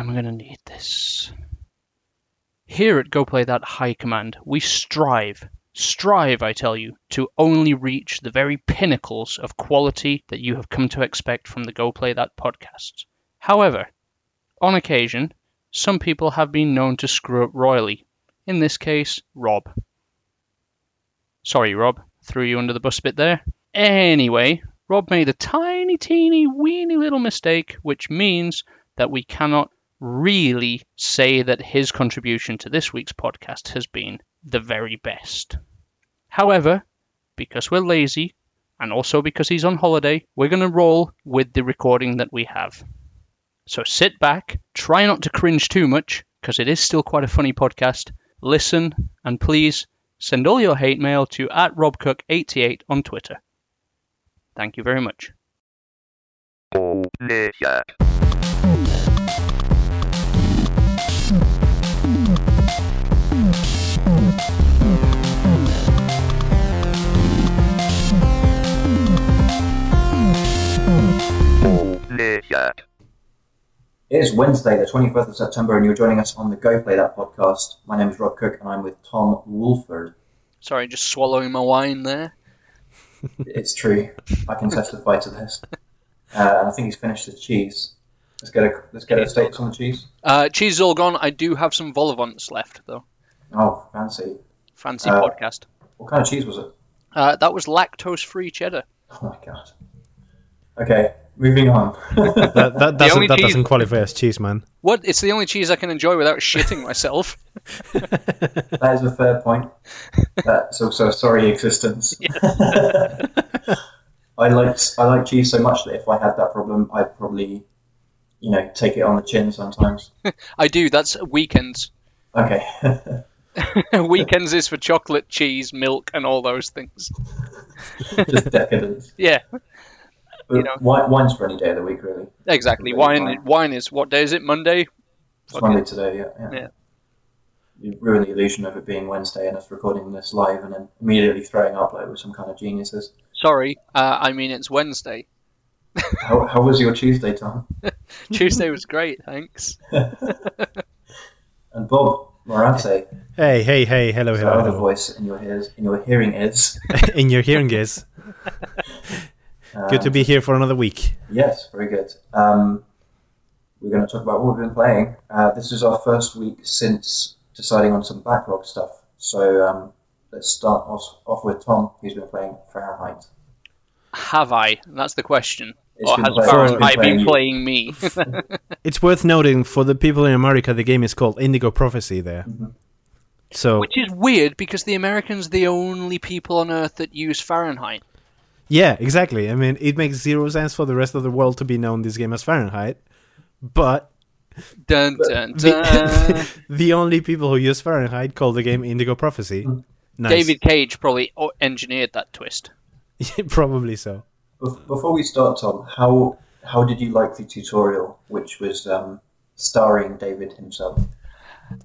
I'm gonna need this. Here at Go Play That High Command, we strive, strive, I tell you, to only reach the very pinnacles of quality that you have come to expect from the Go Play That podcast. However, on occasion, some people have been known to screw up royally. In this case, Rob. Sorry, Rob, threw you under the bus a bit there. Anyway, Rob made a tiny, teeny, weeny little mistake, which means that we cannot really say that his contribution to this week's podcast has been the very best. However, because we're lazy, and also because he's on holiday, we're going to roll with the recording that we have. So sit back, try not to cringe too much, because it is still quite a funny podcast. Listen, and please send all your hate mail to at robcook88 on Twitter. Thank you very much. Oh, It is Wednesday, the 21st of September, and you're joining us on the Go Play That podcast. My name is Rob Cook, and I'm with Tom Wolford. Sorry, just swallowing my wine there. It's true. I can testify to this. Uh, and I think he's finished his cheese. Let's get a let's get a steak on the cheese. Uh, cheese is all gone. I do have some vol au left, though. Oh, fancy! Fancy Uh, podcast. What kind of cheese was it? Uh, that was lactose-free cheddar. Oh my god. Okay, moving on. That, that, doesn't, that cheese- doesn't qualify as cheese, man. What? It's the only cheese I can enjoy without shitting myself. that is a fair point. That's also a sorry existence. I like I like cheese so much that if I had that problem, I'd probably, you know, take it on the chin sometimes. I do. That's weekends. Okay. weekends is for chocolate, cheese, milk, and all those things. Just decadence. Yeah, But You know. wine, wine's for any day of the week, really. exactly. Really Wine. fine. Wine is what day is it? Monday. It's Okay. Monday today, yeah, yeah. Yeah. You ruin the illusion of it being Wednesday and us recording this live and then immediately throwing up like we're some kind of geniuses. Sorry, uh, I mean it's Wednesday. How, how was your Tuesday, Tom? Tuesday was great, thanks. And Bob Morante, Hey, hey, hey, hello, the hello, other hello. voice in your ears, in your hearing is. In your hearing is. Good to be here for another week. Yes, very good. Um, we're going to talk about what we've been playing. Uh, this is our first week since deciding on some backlog stuff. So um, let's start off, off with Tom, who's been playing Fahrenheit. Have I? That's the question. It's or been has playing- Fahrenheit it's been been playing playing me? It's worth noting for the people in America, the game is called Indigo Prophecy there. So, Which is weird because the Americans are the only people on Earth that use Fahrenheit. Yeah, exactly. I mean, it makes zero sense for the rest of the world to be known this game as Fahrenheit. But Dun dun the, dun. the only people who use Fahrenheit call the game Indigo Prophecy. Nice. David Cage probably engineered that twist. Probably so. Before we start, Tom, how how did you like the tutorial, which was um, starring David himself?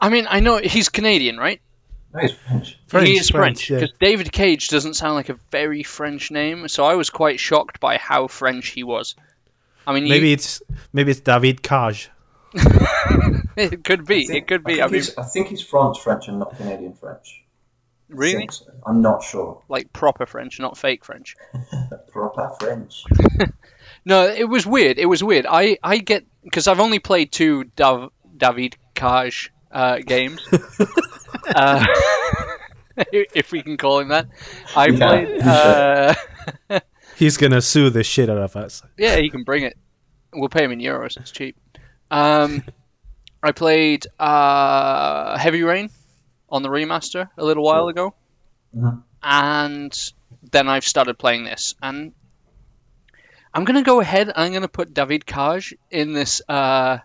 I mean, I know he's Canadian, right? No, he's French. French, he is French French, yeah. because David Cage doesn't sound like a very French name, so I was quite shocked by how French he was. I mean, you- Maybe it's maybe it's David Cage. it could be. It could be. I I think, mean, he's, I think he's France French and not Canadian French. I really, think so. I'm not sure. like proper French, not fake French. Proper French. No, it was weird. It was weird. I, I get because I've only played two Dav, David Cage uh, games. uh, if we can call him that, I You can. played. Uh, He's gonna sue the shit out of us. yeah, he can bring it. We'll pay him in euros. It's cheap. Um, I played uh, Heavy Rain on the remaster a little while ago, Mhm. and then I've started playing this, and I'm gonna go ahead. I'm gonna put David Cage in this uh,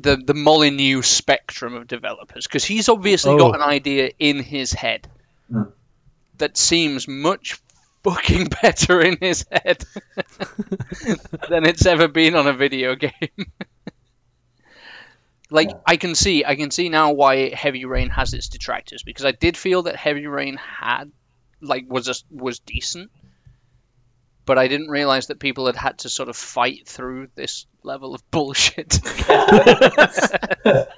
the the Molyneux spectrum of developers because he's obviously Oh. got an idea in his head Mm. that seems much fucking better in his head than it's ever been on a video game. like Yeah. I can see, I can see now why Heavy Rain has its detractors because I did feel that Heavy Rain had like was a, was decent, but I didn't realize that people had had to sort of fight through this level of bullshit.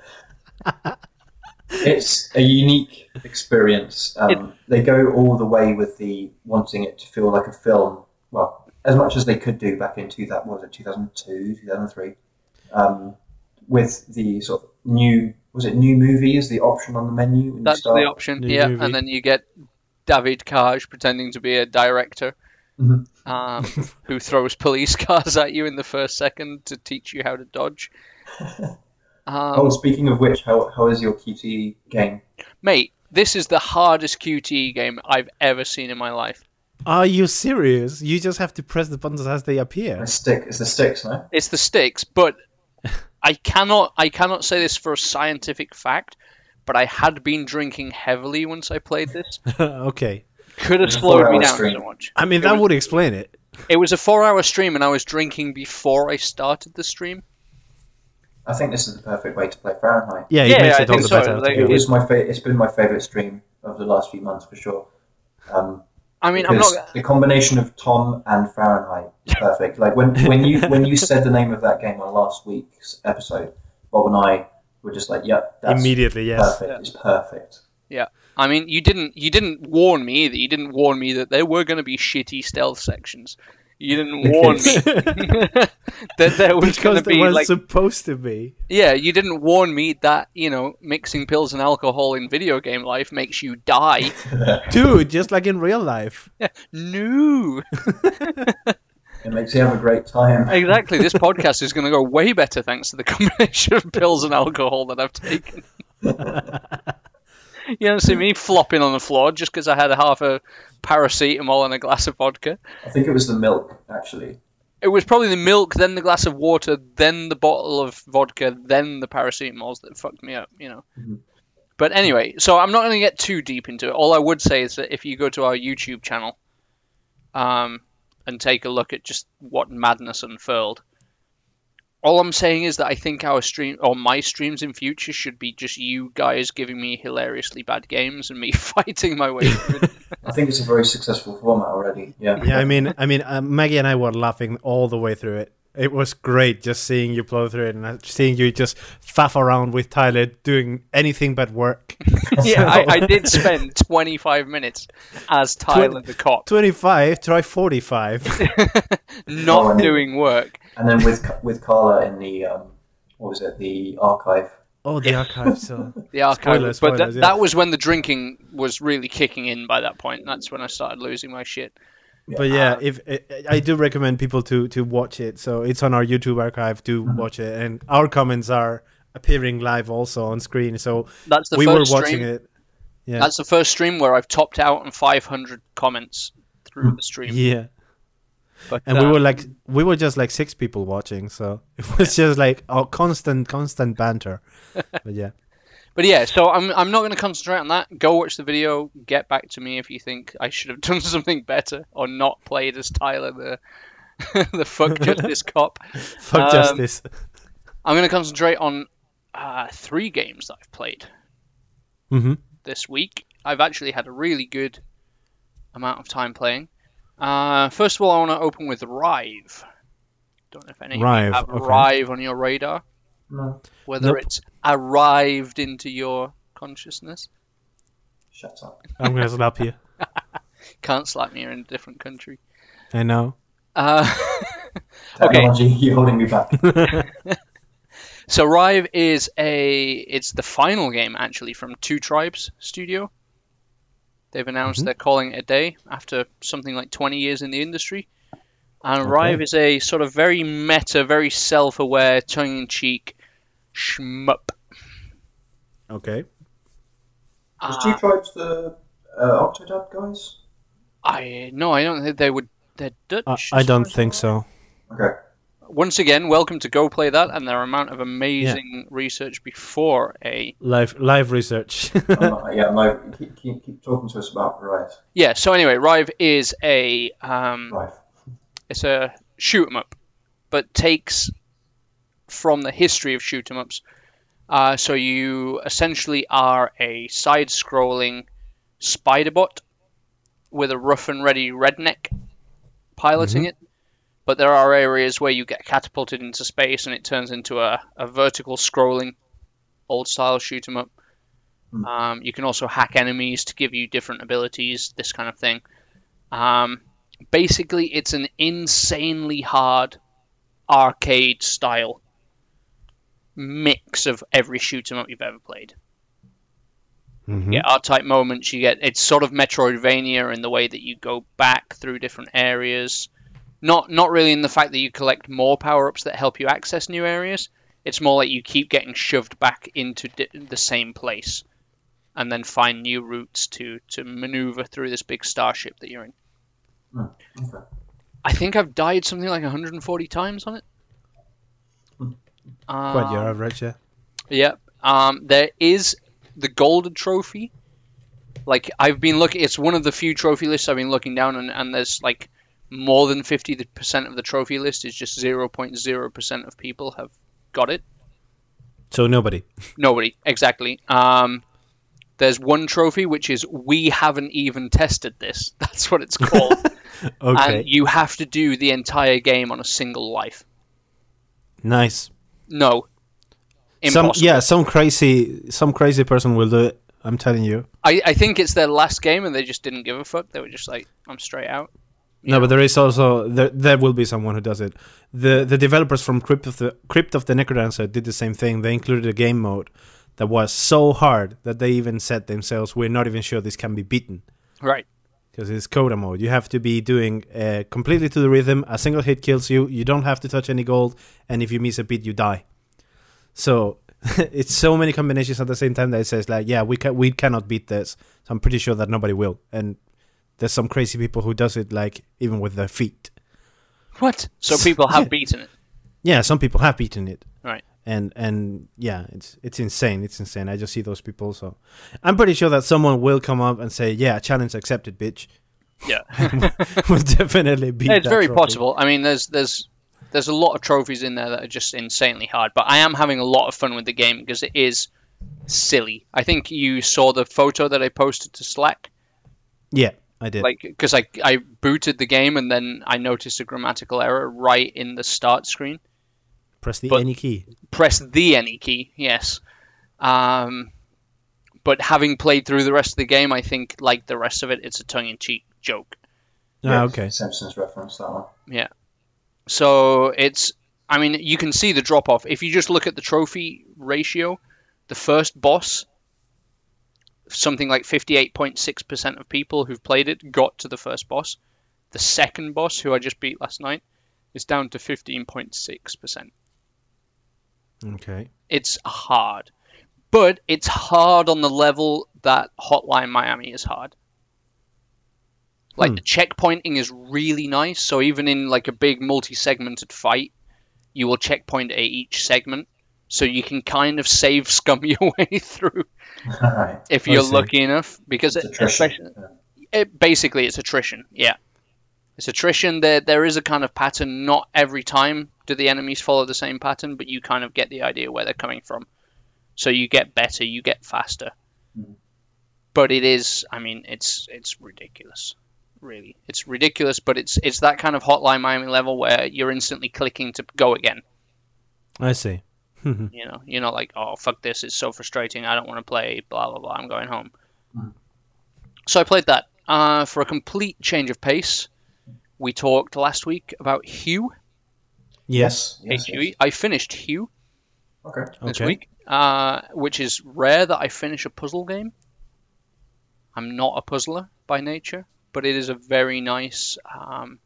it's a unique experience. Um, It- they go all the way with the wanting it to feel like a film. Well, as much as they could do back in two that was it two thousand two, two thousand three, um, with the sort of new was it new movie as the option on the menu. That's the option, New yeah. movie. And then you get David Cage pretending to be a director. Mhm. Um, who throws police cars at you in the first second to teach you how to dodge? Um, oh, speaking of which, how how is your QTE game? Mate, this is the hardest QTE game I've ever seen in my life. Are you serious? You just have to press the buttons as they A appear. stick. It's the sticks, no? It's the sticks, but I cannot I cannot say this for a scientific fact, but I had been drinking heavily once I played this. okay. Could have slowed me four-hour down stream. so much. I mean, It that was- would explain it. It was a four hour stream and I was drinking before I started the stream. I think this is the perfect way to play Fahrenheit. Yeah, it Yeah, makes I it all think the so. better. Like, to It be was honest. my fa- It's been my favorite stream of the last few months for sure. Um, I mean I'm not the combination of Tom and Fahrenheit is perfect. Like when, when you when you said the name of that game on last week's episode, Bob and I were just like, "Yep, that's Immediately, yes. perfect. Yeah. It's perfect." I mean you didn't you didn't warn me either. You didn't warn me that there were gonna be shitty stealth sections. You didn't warn me that there was gonna they be were like supposed to be. Yeah, you didn't warn me that, you know, mixing pills and alcohol in video game life makes you die. Dude, just like in real life. no. It makes you have a great time. Exactly. This podcast is going to go way better thanks to the combination of pills and alcohol that I've taken. You don't see me flopping on the floor just because I had a half a paracetamol and a glass of vodka. I think it was the milk actually. It was probably the milk, then the glass of water, then the bottle of vodka, then the paracetamols that fucked me up, you know. Mhm. But anyway, so I'm not going to get too deep into it. All I would say is that if you go to our YouTube channel um, and take a look at just what madness unfurled, all I'm saying is that I think our stream or my streams in future should be just you guys giving me hilariously bad games and me fighting my way through. I think it's a very successful format already. Yeah. Yeah, I mean, I mean, uh, Maggie and I were laughing all the way through it. It was great just seeing you plow through it and uh, seeing you just faff around with Tyler doing anything but work. yeah, I, I did spend 25 minutes as Tyler the cop, 25, try 45. not Oh, doing work. And then with with Carla in the um, what was it? The archive. oh, the archive, so. The archive, Spoilers, but spoilers, that, yeah. that was when the drinking was really kicking in. By that point, that's when I started losing my shit. But yeah, if I, I do recommend people to to watch it. So it's on our YouTube archive. Do watch it, and our comments are appearing live also on screen. So That's the we were first watching stream. it. Yeah, That's the first stream where I've topped out on 500 comments through the stream. yeah. But, And we uh, were like, we were just like six people watching, so it was just like oh, constant, constant banter. But yeah, But yeah, so I'm I'm not going to concentrate on that. Go watch the video. Get back to me if you think I should have done something better or not played as Tyler the the fuck justice cop. fuck Um, justice. I'm going to concentrate on uh, three games that I've played hmm this week. I've actually had a really good amount of time playing. Uh, first of all, I want to open with Rive. Don't know if any Rive, have okay. Rive on your radar. No, Whether Nope. it's arrived into your consciousness. shut up. I'm gonna slap you. Can't slap me. You're in a different country. I know. Uh, Okay. Technology, you're holding me back. so Rive is a it's the final game actually from Two Tribes Studio. They've announced Mhm. they're calling it a day after something like 20 years in the industry. And Okay. Rive is a sort of very meta, very self-aware, tongue-in-cheek shmup. Okay. Was Uh, Two Tribes the uh, Octodad guys? I no, I don't think they would. They're I, Dutch. I don't think so. Okay. Once again, welcome to Go Play That and their amount of amazing research before a Live live research. I'm yeah, no, keep, keep, keep talking to us about Rive. yeah. So anyway, Rive is a um, Right. it's a shoot 'em up, but takes from the history of shoot 'em ups. Uh, so you essentially are a side-scrolling spider bot with a rough and ready redneck piloting it. But there are areas where you get catapulted into space and it turns into a, a vertical scrolling old style shoot 'em up. Hmm. Um, you can also hack enemies to give you different abilities, this kind of thing. Um, basically, it's an insanely hard arcade style mix of every shoot 'em up you've ever played. Mhm. You get R-type moments. You get it's sort of Metroidvania in the way that you go back through different areas. Not not really in the fact that you collect more power-ups that help you access new areas. It's more like you keep getting shoved back into di- the same place, and then find new routes to to maneuver through this big starship that you're in. Okay. I think I've died something like 140 times on it. Quite your Um, average, yeah. Yeah. Um, there is the golden trophy. Like I've been looking, it's one of the few trophy lists I've been looking down, and, and there's like more than 50% of the trophy list is just 0.0% of people have got it. So nobody. Nobody, exactly. Um, there's one trophy which is we haven't even tested this. That's what it's called. Okay. And you have to do the entire game on a single life. nice. No. Some yeah, some crazy some crazy person will do it. I'm telling you. I, I think it's their last game and they just didn't give a fuck. They were just like, I'm straight out. No, but there is also there, there will be someone who does it. The the developers from Crypt of the Crypt of the Necrodancer did the same thing. They included a game mode that was so hard that they even said themselves, "We're not even sure this can be beaten." Right. Because it's Coda mode. You have to be doing uh, completely to the rhythm. A single hit kills you. You don't have to touch any gold, and if you miss a beat, you die. So it's so many combinations at the same time that it says like, yeah, we can we cannot beat this. So I'm pretty sure that nobody will. And there's some crazy people who does it like even with their feet. What? So people have Yeah. beaten it. Yeah, some people have beaten it. And and yeah, it's it's insane. It's insane. I just see those people. So I'm pretty sure that someone will come up and say, "Yeah, challenge accepted, bitch." Yeah. will definitely beat. it's very trophy. possible. I mean, there's there's there's a lot of trophies in there that are just insanely hard. But I am having a lot of fun with the game because it is silly. I think you saw the photo that I posted to Slack, Yeah, I did. like because I I booted the game and then I noticed a grammatical error right in the start screen. Press the but- any key. press the any key, yes. Um, but having played through the rest of the game, I think, like the rest of it, it's a tongue-in-cheek joke. Ah, okay. Simpsons reference that one. Yeah. So it's, I mean, you can see the drop-off. If you just look at the trophy ratio, the first boss, something like 58.6% of people who've played it got to the first boss. The second boss, who I just beat last night, is down to 15.6%. Okay. it's hard. But it's hard on the level that Hotline Miami is hard. Like Hmm. the checkpointing is really nice, so even in like a big multi-segmented fight, you will checkpoint at each segment, so you can kind of save scum your way through right. if you're lucky enough. Because It's it, especially, Yeah. it, basically it's attrition. Yeah, it's attrition. There there is a kind of pattern. Not every time do the enemies follow the same pattern, but you kind of get the idea where they're coming from. So you get better, you get faster. Mhm. But it is, I mean, it's it's ridiculous. Really, it's ridiculous. But it's it's that kind of Hotline Miami level where you're instantly clicking to go again. I see. You know, you're not like, oh fuck this, it's so frustrating. I don't want to play. Blah blah blah. I'm going home. Mhm. So I played that. Uh, for a complete change of pace, we talked last week about Hue. Yes. Yes. H-U-E. I finished Hue Okay. this Okay. week, uh, which is rare that I finish a puzzle game. I'm not a puzzler by nature, but it is a very nice. Um,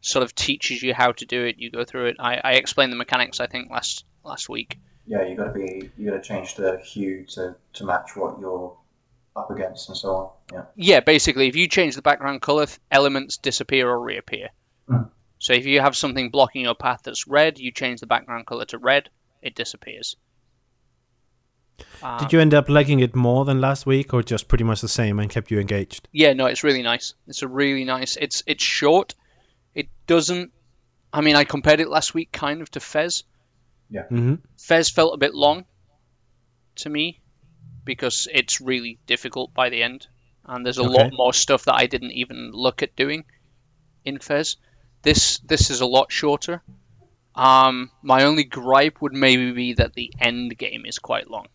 sort of teaches you how to do it. You go through it. I, I explained the mechanics. I think last last week. Yeah, you got to be. You got to change the hue to to match what you're up against and so on. Yeah. Yeah, basically, if you change the background color, elements disappear or reappear. Mhm. So if you have something blocking your path that's red, you change the background color to red, it disappears. Um, Did you end up liking it more than last week, or just pretty much the same and kept you engaged? Yeah, no, it's really nice. It's a really nice. It's it's short. It doesn't. I mean, I compared it last week kind of to Fez. Yeah. Mm-hmm. Fez felt a bit long to me because it's really difficult by the end, and there's a lot more stuff that I didn't even look at doing. in Fez. This this is a lot shorter. Um, my only gripe would maybe be that the end game is quite long,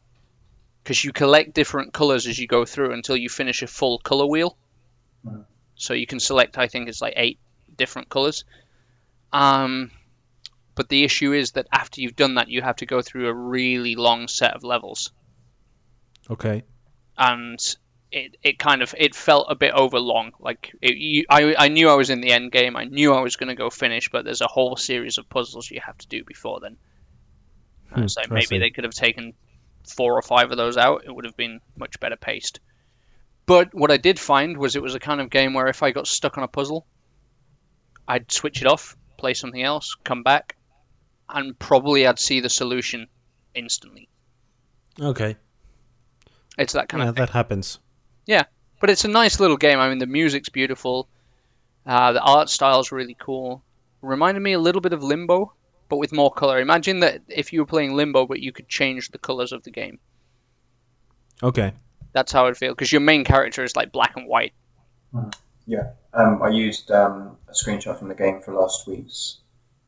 because you collect different colors as you go through until you finish a full color wheel. Mhm. So you can select, I think it's like eight different colors. Um, but the issue is that after you've done that, you have to go through a really long set of levels Okay. and it, it kind of it felt a bit overlong. Like it, you, I I knew I was in the end game. I knew I was going to go finish, but there's a whole series of puzzles you have to do before then. Hmm, so maybe they could have taken four or five of those out. It would have been much better paced. But what I did find was it was a kind of game where if I got stuck on a puzzle, I'd switch it off, play something else, come back, and probably I'd see the solution instantly. Okay. It's that kind Yeah, of thing. that happens. But it's a nice little game. I mean, the music's beautiful. Uh, the art style's really cool. Reminded me a little bit of Limbo, but with more color. Imagine that if you were playing Limbo, but you could change the colors of the game. Okay. That's how it feel because your main character is like black and white. Yeah, um, I used um, a screenshot from the game for last week's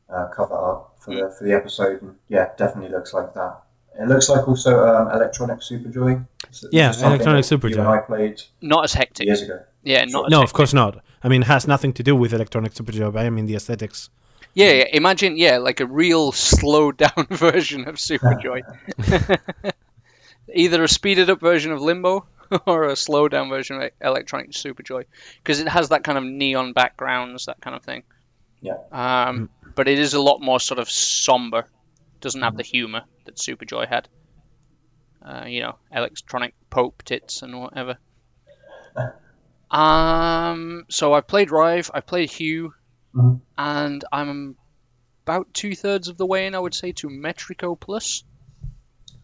uh, cover art for the for the episode, and yeah, definitely looks like that. It looks like also um, Electronic Superjoy. This Yeah, this is something Electronic that You Superjoy. I played Not as hectic. years ago. Yeah, not as No, hectic. of course not. I mean, it has nothing to do with Electronic Superjoy. I mean, the aesthetics. Yeah, yeah, imagine yeah, like a real slowed down version of Superjoy. Either a speeded up version of Limbo or a slowed down version of Electronic Superjoy because it has that kind of neon backgrounds, that kind of thing. Yeah. Um, but it is a lot more sort of somber. Doesn't have the humor that Superjoy had. Uh, you know, electronic pope tits and whatever. Um, so I played Rive, I played Hue, Mhm. and I'm about two thirds of the way in, I would say, to Metrico Plus.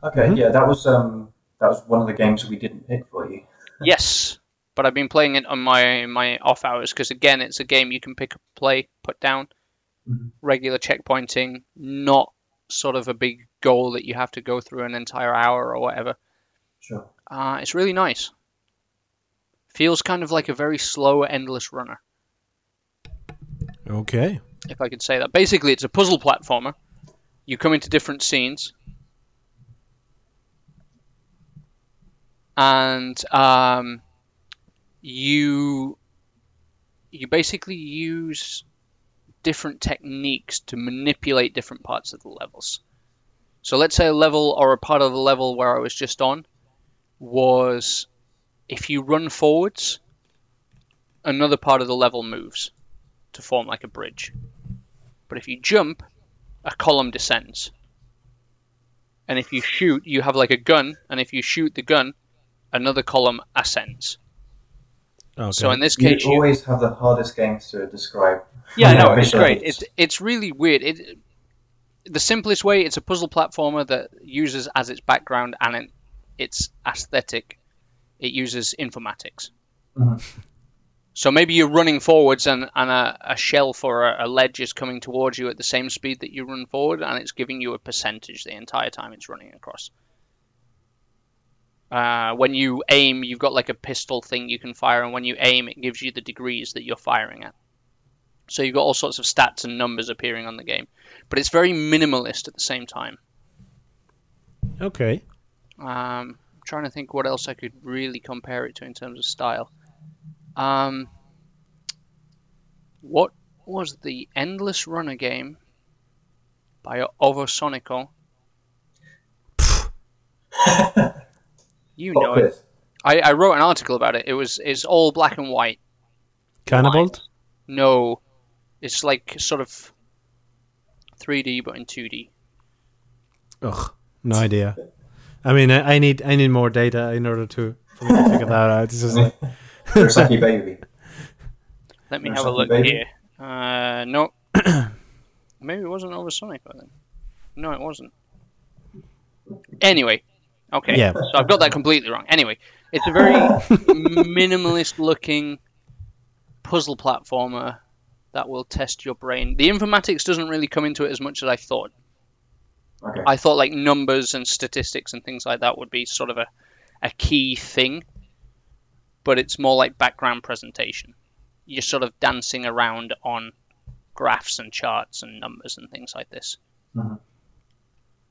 Okay, Mhm. yeah, that was um, that was one of the games that we didn't pick for you. yes, but I've been playing it on my my off hours because again, it's a game you can pick up, play, put down, Mhm. regular checkpointing, not sort of a big goal that you have to go through an entire hour or whatever. Sure. Uh, it's really nice. Feels kind of like a very slow, endless runner. Okay. if I could say that. Basically, it's a puzzle platformer. You come into different scenes, and um, you you basically use different techniques to manipulate different parts of the levels. So let's say a level or a part of the level where I was just on was if you run forwards, another part of the level moves to form like a bridge. But if you jump, a column descends. And if you shoot, you have like a gun, and if you shoot the gun, another column ascends. Okay. So in this case, you, always have the hardest games to describe. Yeah, no, it's great. it's- It's really weird. It the simplest way. It's a puzzle platformer that uses as its background and it, its aesthetic. It uses informatics. Mhm. So maybe you're running forwards and, and a, a shelf or a, a ledge is coming towards you at the same speed that you run forward, and it's giving you a percentage the entire time it's running across. Uh, when you aim, you've got like a pistol thing you can fire, and when you aim, it gives you the degrees that you're firing at. So you've got all sorts of stats and numbers appearing on the game, but it's very minimalist at the same time. okay. Um, I'm trying to think what else I could really compare it to in terms of style. Um, what was the Endless Runner game by Ovosonico? you know it. I, I wrote an article about it. It was it's all black and white. Cannibal? No, it's like sort of 3D but in 2D. Ugh. No idea. I mean, I, I need I need more data in order to, for me to figure that out. This is Kurosaki Baby. Let me Or have a look baby. here. Uh, no. Maybe it wasn't over Sonic Oversonic then. No, it wasn't. Anyway, okay. Yeah. So I've got that completely wrong. Anyway, it's a very minimalist looking puzzle platformer that will test your brain. The informatics doesn't really come into it as much as I thought. Okay. I thought like numbers and statistics and things like that would be sort of a, a key thing, but it's more like background presentation. you're sort of dancing around on graphs and charts and numbers and things like this. Mhm.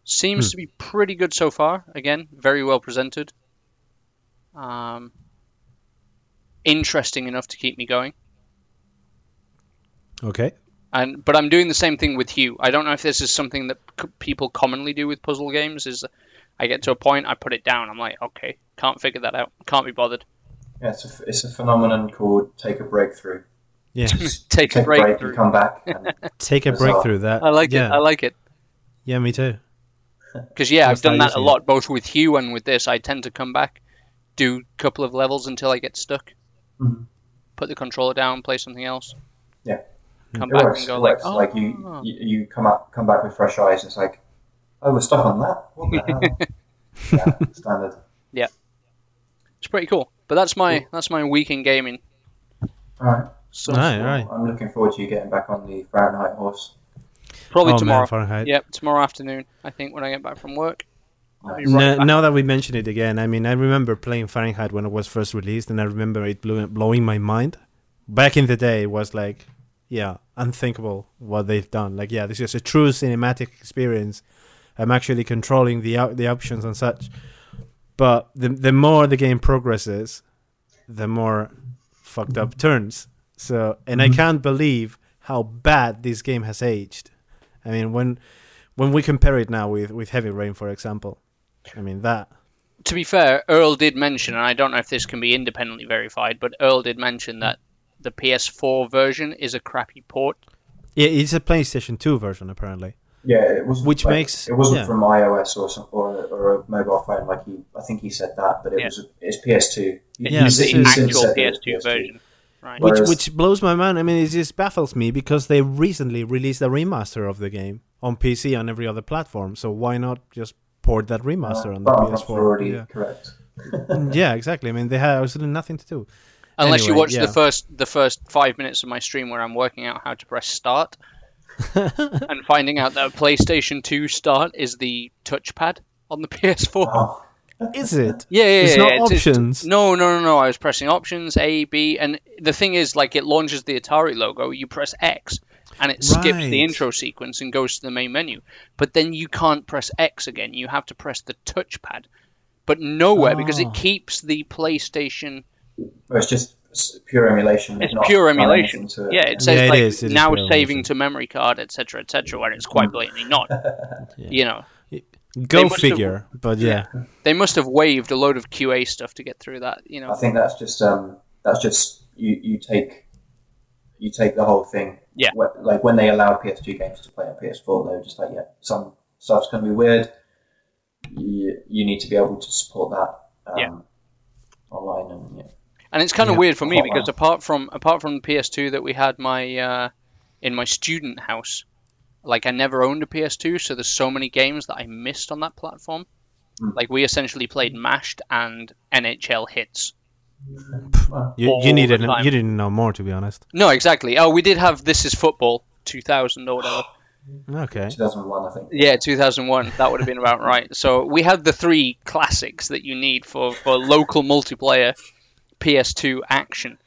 Seems Hmm. to be pretty good so far. Again, very well presented. Um, interesting enough to keep me going. Okay. And but I'm doing the same thing with Hue. I don't know if this is something that c- people commonly do with puzzle games. Is I get to a point, I put it down. I'm like, okay, can't figure that out. Can't be bothered. Yeah, it's a, it's a phenomenon called take a breakthrough. Yeah. Just Take a take a break, breakthrough. you come back, and Take a breakthrough. That I like yeah. it. I like it. yeah, me too. Because yeah, I've done that a using it. lot, both with Hue and with this. I tend to come back, do a couple of levels until I get stuck, Mhm. put the controller down, play something else. Yeah. Come it back works. and go it like, oh, like you, oh. you, you come up, come back with fresh eyes. It's like, oh, we're stuck on that. What the hell? yeah, standard. it's pretty cool. But that's my Cool. that's my week in gaming. All right. So Right, right. I'm looking forward to you getting back on the Fahrenheit horse. probably oh tomorrow. man, Fahrenheit. Yep, tomorrow afternoon. I think when I get back from work. I'll be Nice. right No, now that we mention it again, I mean, I remember playing Fahrenheit when it was first released, and I remember it blew, blowing my mind. Back in the day, it was like, yeah, unthinkable what they've done. Like, yeah, this is a true cinematic experience. I'm actually controlling the op- the options and such. But the the more the game progresses, the more fucked up turns. So, and I Mhm. can't believe how bad this game has aged. I mean, when when we compare it now with with Heavy Rain, for example, I mean that. to be fair, Earl did mention, and I don't know if this can be independently verified, but Earl did mention that the PS4 version is a crappy port. Yeah, it's a PlayStation 2 version apparently. Yeah, it wasn't. Which like- makes- it wasn't yeah. from iOS or some, or, or a mobile phone like he. I think he said that, but it Yeah. was it's PS2. He- Yeah, he said- this he is- since actual said it was PS2 version. Right. Which Whereas- which blows my mind. I mean, it just baffles me because they recently released a remaster of the game on PC and every other platform. So why not just port that remaster Uh, on the PS4? already Yeah. correct. yeah, exactly. I mean, they had absolutely nothing to do. Unless you watch yeah. the first the first five minutes of my stream where I'm working out how to press start and finding out that PlayStation 2 start is the touchpad on the PS4. Oh, Is it? Yeah, yeah, It's yeah. not yeah, it's- options. no, no, no, no. I was pressing options A, B, and the thing is, like, it launches the Atari logo. You press X, and it skips Right. the intro sequence and goes to the main menu. But then you can't press X again. You have to press the touchpad, but nowhere because Oh. it keeps the PlayStation. Well, it's just pure emulation. It's not pure emulation. anything it. Yeah, it says Yeah, it like is, it is now pure saving emulation. to memory card, etc., etc., when it's quite blatantly not. You know, Go must have- figure. But yeah. they must have waived a load of QA stuff to get through that. You know, I think that's just um, that's just you, you take you take the whole thing. Yeah. Like when they allowed PS2 games to play on PS4, they were just like, yeah, some stuff's going to be weird. You, you need to be able to support that um, Yeah. online and yeah. And it's kind of Yeah. weird for me because wow. apart from apart from the PS2 that we had my uh, in my student house, like I never owned a PS2, so there's so many games that I missed on that platform. Mm. Like we essentially played Mashed and NHL Hitz. You, all you needed the you didn't know more to be honest. No, exactly. Oh, we did have This Is Football 2000 or whatever. Okay. 2001, I think. Yeah, 2001. That would have been about right. So we had the three classics that you need for, for local multiplayer PS2 action.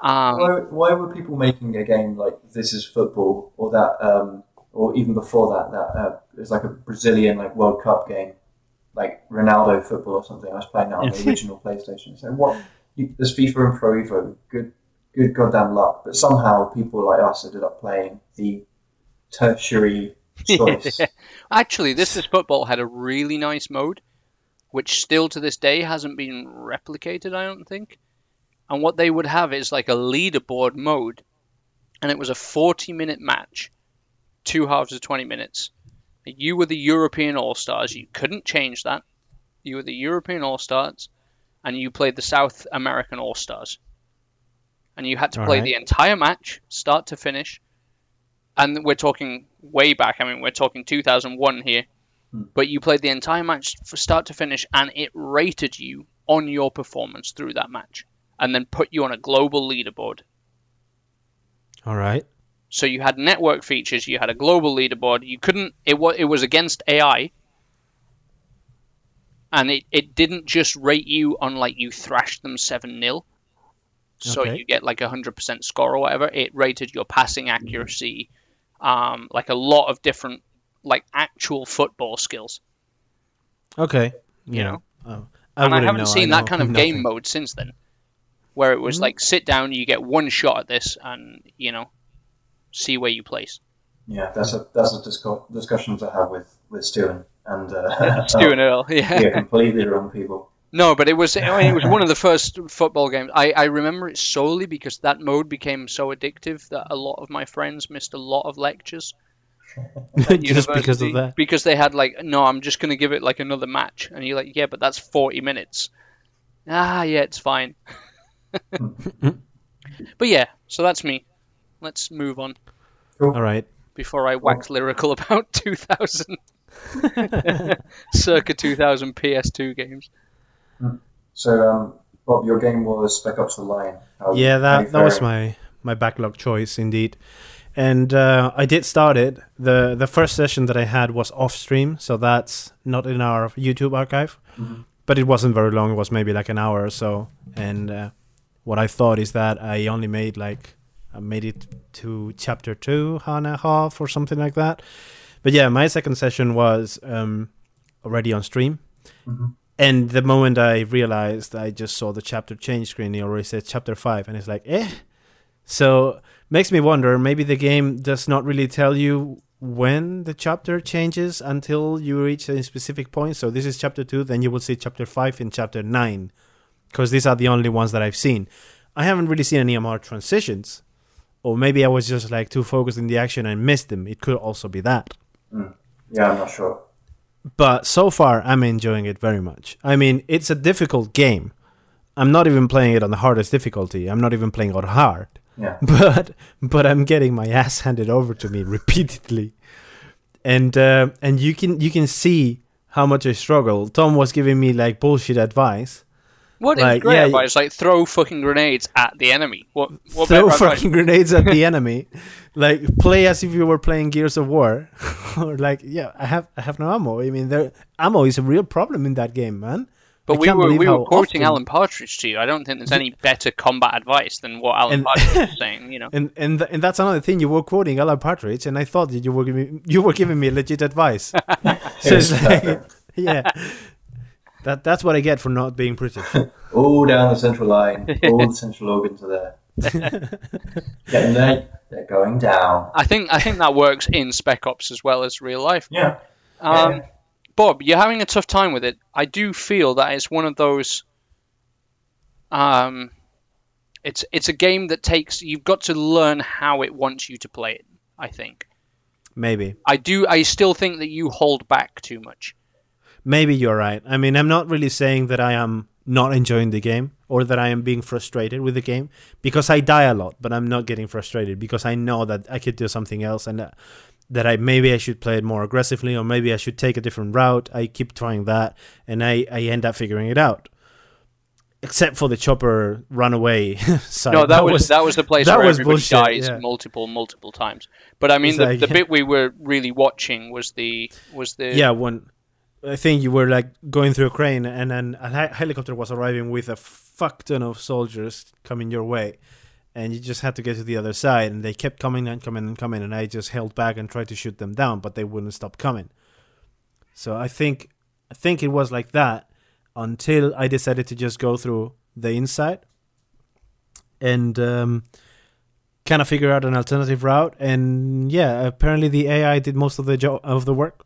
Um, Why, why were people making a game like This Is Football or that, um, or even before that, that uh, it was like a Brazilian like World Cup game, like Ronaldo football or something. I was playing that on the original PlayStation. So what? You, there's FIFA and Pro Evo. Good, good goddamn luck. But somehow people like us ended up playing the tertiary choice. Actually, This Is Football had a really nice mode, which still to this day hasn't been replicated, I don't think. And what they would have is like a leaderboard mode, and it was a 40 minute match, two halves of 20 minutes. You were the European All Stars, you couldn't change that. You were the European All Stars, and you played the South American All Stars. And you had to play Alright. the entire match, start to finish. And we're talking way back, I mean, we're talking 2001 here but you played the entire match from start to finish and it rated you on your performance through that match and then put you on a global leaderboard All right. so you had network features you had a global leaderboard you couldn't it was it was against ai and it, it didn't just rate you on like you thrashed them 7-0 so Okay. you get like a hundred percent score or whatever. It rated your passing accuracy, um, like a lot of different like actual football skills. Okay. You Yeah. know? Oh, I and I haven't know. seen know that kind of game mode since then, where it was Mm. like sit down, you get one shot at this, and you know, see where you place. Yeah, that's a that's a discu- discussion to have with with Stu and, and uh, Stu and Earl, yeah. yeah, completely wrong people. No, but it was I mean, it was one of the first football games. I, I remember it solely because that mode became so addictive that a lot of my friends missed a lot of lectures. at Just because of that. Because they had like, no, I'm just gonna give it like another match, and you're like, yeah, but that's 40 minutes. Ah, yeah, it's fine. but yeah, so that's me. Let's move on All right. before I wax lyrical about 2000, circa 2000 PS2 games. So, um, Bob, your game was Spec Ops: The Line. How, Yeah, that that was my my backlog choice indeed. And uh, I did start it. the The first session that I had was off stream, so that's not in our YouTube archive. Mhm. But it wasn't very long. It was maybe like an hour or so. And uh, what I thought is that I only made like I made it to chapter two and a half or something like that. But yeah, my second session was um, already on stream. Mhm. And the moment I realized, I just saw the chapter change screen. It already said chapter five, and it's like, eh. So makes me wonder. Maybe the game does not really tell you when the chapter changes until you reach a specific point. So this is chapter two. Then you will see chapter five and chapter nine, because these are the only ones that I've seen. I haven't really seen any more transitions, or maybe I was just like too focused in the action and missed them. It could also be that. Hmm. Yeah, I'm not sure. but so far I'm enjoying it very much. I mean, it's a difficult game. I'm not even playing it on the hardest difficulty. I'm not even playing on hard. Yeah, But but I'm getting my ass handed over to me repeatedly. And uh, and you can you can see how much I struggle. Tom was giving me like bullshit advice. What is Like, great yeah, advice? Like throw fucking grenades at the enemy. What? What throw better advice? fucking grenades at the enemy. Like play as if you were playing Gears of War. or like yeah, I have I have no ammo. I mean, there ammo is a real problem in that game, man. But I we were we were quoting often- Alan Partridge to you. I don't think there's any better combat advice than what Alan And- Partridge is saying. You know. And and th- and that's another thing. You were quoting Alan Partridge, and I thought that you were giving you were giving me legit advice. so it's like, yeah, that that's what I get for not being British. all down the central line, all the central organs are there. Getting there, they're going down. I think I think that works in Spec Ops as well as real life. Yeah, Um, Yeah. Bob, you're having a tough time with it. I do feel that it's one of those. Um, it's it's a game that takes. You've got to learn how it wants you to play it. I think. Maybe, I do. I still think that you hold back too much. maybe you're right. I mean, I'm not really saying that I am not enjoying the game or that I am being frustrated with the game because I die a lot, but I'm not getting frustrated because I know that I could do something else and that, that I maybe I should play it more aggressively or maybe I should take a different route. I keep trying that and I, I end up figuring it out. Except for the chopper runaway side. No, that, was, that was the place that where was everybody bullshit, dies yeah. multiple multiple times. But I mean, the, like- the bit we were really watching was the was the yeah when i think you were like going through a crane and then a helicopter was arriving with a fuck ton of soldiers coming your way and you just had to get to the other side and they kept coming and coming and coming and i just held back and tried to shoot them down but they wouldn't stop coming. So i think i think it was like that until i decided to just go through the inside and um kind of figure out an alternative route. And yeah apparently the ai did most of the job of the work.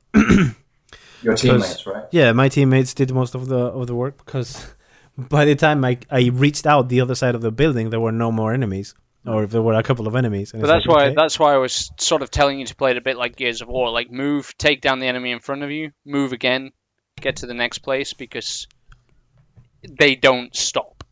Your teammates, right? yeah, my teammates did most of the of the work because by the time I I reached out the other side of the building, there were no more enemies, hmm. or if there were a couple of enemies. And But that's like, why okay. that's why I was sort of telling you to play it a bit like Gears of War, like move, take down the enemy in front of you, move again, get to the next place because they don't stop.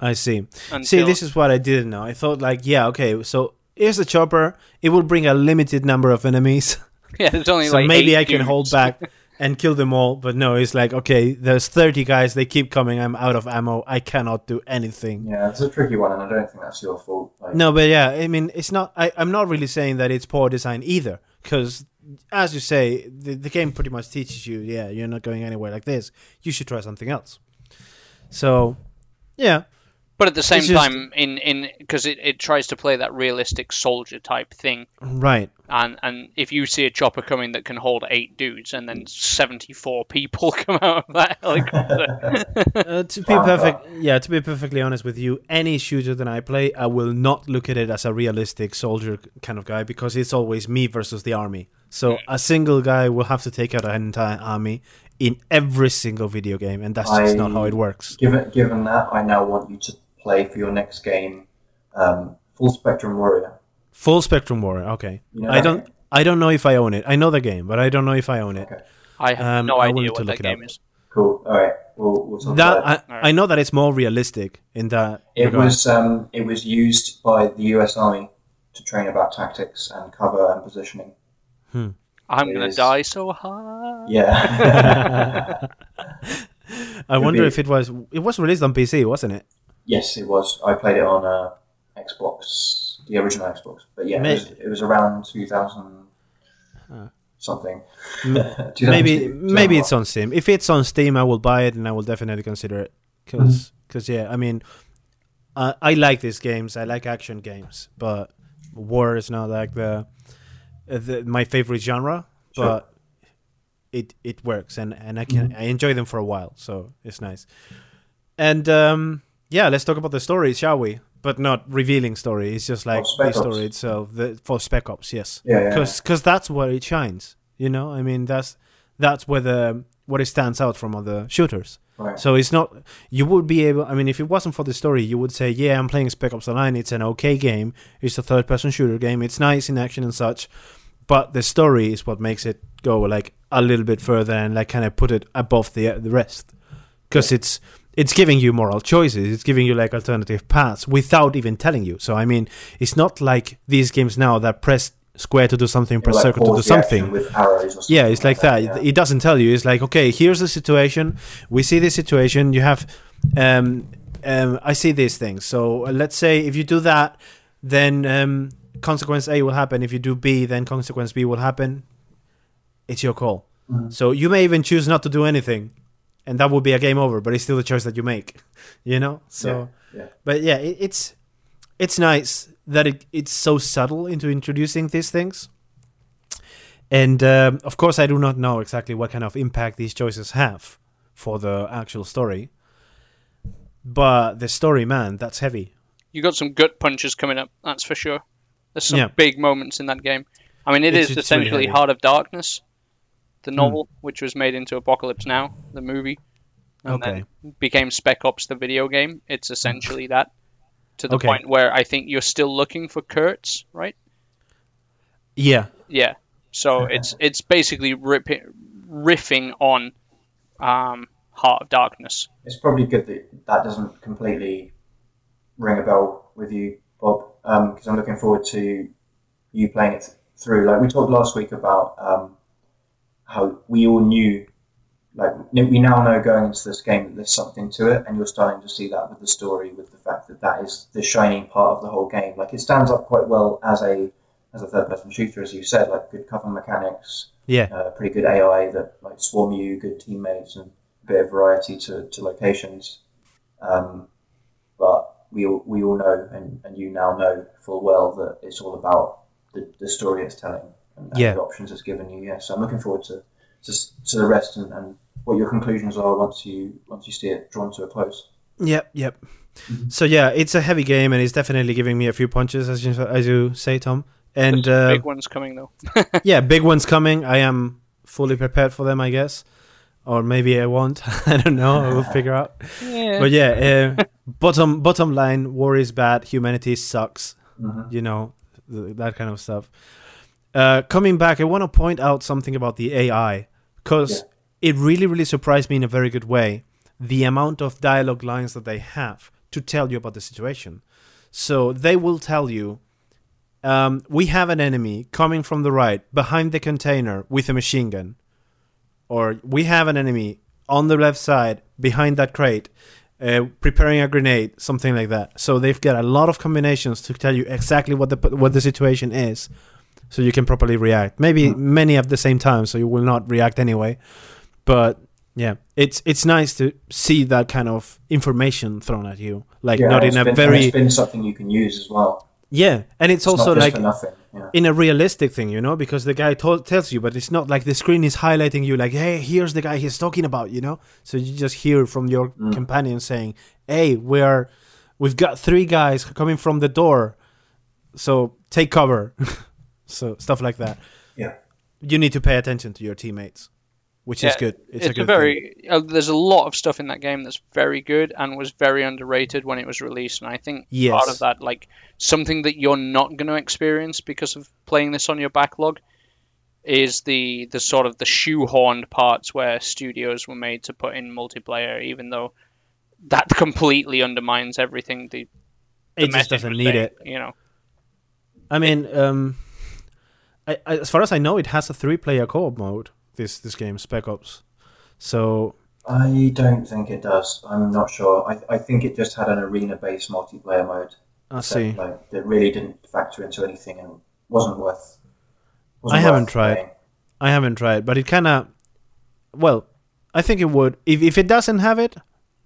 I see. Until, See, this is what I didn't know. I thought like, yeah, okay, so here's the chopper. It will bring a limited number of enemies, yeah, there's only so like maybe I can dudes. hold back and kill them all. But no, it's like, okay, there's 30 guys. They keep coming. I'm out of ammo. I cannot do anything. Yeah, it's a tricky one, and I don't think that's your fault. Like, No, but yeah, I mean, it's not. I, I'm not really saying that it's poor design either, because as you say, the, the game pretty much teaches you, yeah, you're not going anywhere like this. You should try something else. So, yeah, But at the same just- time, in in because it, it tries to play that realistic soldier type thing, right. and and if you see a chopper coming that can hold eight dudes, and then seventy four people come out of that helicopter, Uh, to be perfect, yeah, to be perfectly honest with you, any shooter that I play, I will not look at it as a realistic soldier kind of guy because it's always me versus the army. So a single guy will have to take out an entire army in every single video game, and that's just not how it works. Given given that, I now want you to play for your next game, um, Full Spectrum Warrior. Full Spectrum Warrior. Okay, You know I don't. game? I don't know if I own it. I know the game, but I don't know if I own it. Okay. I have Um, no I idea to what look that game up. is. Cool. All right. We'll, we'll talk That about it. I, I know that it's more realistic in that. It regard. was um, it was used by the U.S. Army to train about tactics and cover and positioning. I'm It gonna die so hard. Yeah. I wonder be- if it was. It was released on PC, wasn't it? yes, it was. I played it on uh, Xbox, the original Xbox. But yeah, it was, it was around 2000 something. Maybe 2002, maybe it's on Steam. If it's on Steam, I will buy it and I will definitely consider it. Because because yeah, I mean, uh, I like these games. I like action games, but war is not like the, uh, the my favorite genre. Sure. But it it works and and I can I enjoy them for a while, so it's nice. And um, yeah, let's talk about the story, shall we? But not revealing story. It's just like the story itself. The, for Spec Ops, yes Yeah, yeah, because that's where it shines. You know, I mean that's that's where the what it stands out from other shooters. Right. So it's not you would be able. I mean, if it wasn't for the story, you would say, "Yeah, I'm playing Spec Ops: The Line. It's an okay game. It's a third-person shooter game. It's nice in action and such." But the story is what makes it go like a little bit further and like kind of put it above the the rest, because it's it's giving you moral choices. It's giving you like alternative paths without even telling you. So I mean, it's not like these games now that press square to do something, press like circle to do pause the action something. with arrows or something Yeah, it's like that. yeah. It doesn't tell you. It's like, okay, here's the situation. We see this situation. You have, um, um, I see these things. So uh, let's say if you do that, then um, consequence A will happen. If you do B, then consequence B will happen. It's your call. Mm-hmm. So you may even choose not to do anything, and that would be a game over. But it's still the choice that you make. You know. So, yeah, yeah. but yeah, it, it's it's nice that it, it's so subtle into introducing these things. And um, of course, I do not know exactly what kind of impact these choices have for the actual story. But the story, man, that's heavy. You got some gut punches coming up, that's for sure. There's some Yeah. big moments in that game. I mean, it It's- is it's essentially. Hmm. Heart of Darkness, the novel, which was made into Apocalypse Now, the movie, and Okay. then became Spec Ops, the video game. It's essentially that, to the Okay. point where I think you're still looking for Kurtz, right? Yeah, Yeah. So it's it's basically ripping, riffing on um, Heart of Darkness. It's probably good that that doesn't completely ring a bell with you, Bob, because I'm looking forward to you playing it through. Like we talked last week about um, how we all knew, like we now know going into this game that there's something to it, and you're starting to see that with the story, with the fact that that is the shining part of the whole game. Like it stands up quite well as a as a third-person shooter, as you said, like good cover mechanics, yeah, uh, pretty good AI that like swarm you, good teammates, and a bit of variety to, to locations. Um, but we all, we all know, and, and you now know full well that it's all about the, the story it's telling and, and Yeah. the options it's given you. Yeah, so I'm looking forward to to, to the rest and, and what your conclusions are once you once you see it drawn to a close. yep, yep. So yeah, it's a heavy game, and it's definitely giving me a few punches, as you as you say, Tom. And There's uh, big ones coming though. yeah, big ones coming. I am fully prepared for them, I guess, or maybe I won't. I don't know. I will figure out. yeah. But yeah, uh, bottom bottom line: war is bad. Humanity sucks. Mhm. You know th- that kind of stuff. Uh, coming back, I want to point out something about the AI because it really, really surprised me in a very good way. The amount of dialogue lines that they have to tell you about the situation. So they will tell you, um, "We have an enemy coming from the right behind the container with a machine gun," or "We have an enemy on the left side behind that crate." Uh, preparing a grenade, something like that. So they've got a lot of combinations to tell you exactly what the what the situation is, so you can properly react. Maybe many at the same time, so you will not react anyway. But Yeah, it's it's nice to see that kind of information thrown at you, like Yeah, not in a been, very It's been something you can use as well. yeah, and it's, It's also like. Yeah. in a realistic thing, you know, because the guy told, tells you, but it's not like the screen is highlighting you, like, hey, here's the guy he's talking about, you know. So you just hear from your Mm. companion saying, hey, we're we've got three guys coming from the door, so take cover, so stuff like that. Yeah. You need to pay attention to your teammates, which is good. It's, It's, a good very. Uh, there's a lot of stuff in that game that's very good and was very underrated when it was released. And I think Yes. part of that, like something that you're not going to experience because of playing this on your backlog, is the the sort of the shoehorned parts where studios were made to put in multiplayer, even though that completely undermines everything. The, the It just doesn't need it. You know. I mean, um, I, I, as far as I know, it has a three-player co-op mode. This this game, Spec Ops. So I don't think it does. I'm not sure. I, I think it just had an arena-based multiplayer mode. I that, see. Like, that really didn't factor into anything and wasn't worth. Wasn't I haven't worth tried. playing. I haven't tried, but it kind of. Well, I think it would. If if it doesn't have it,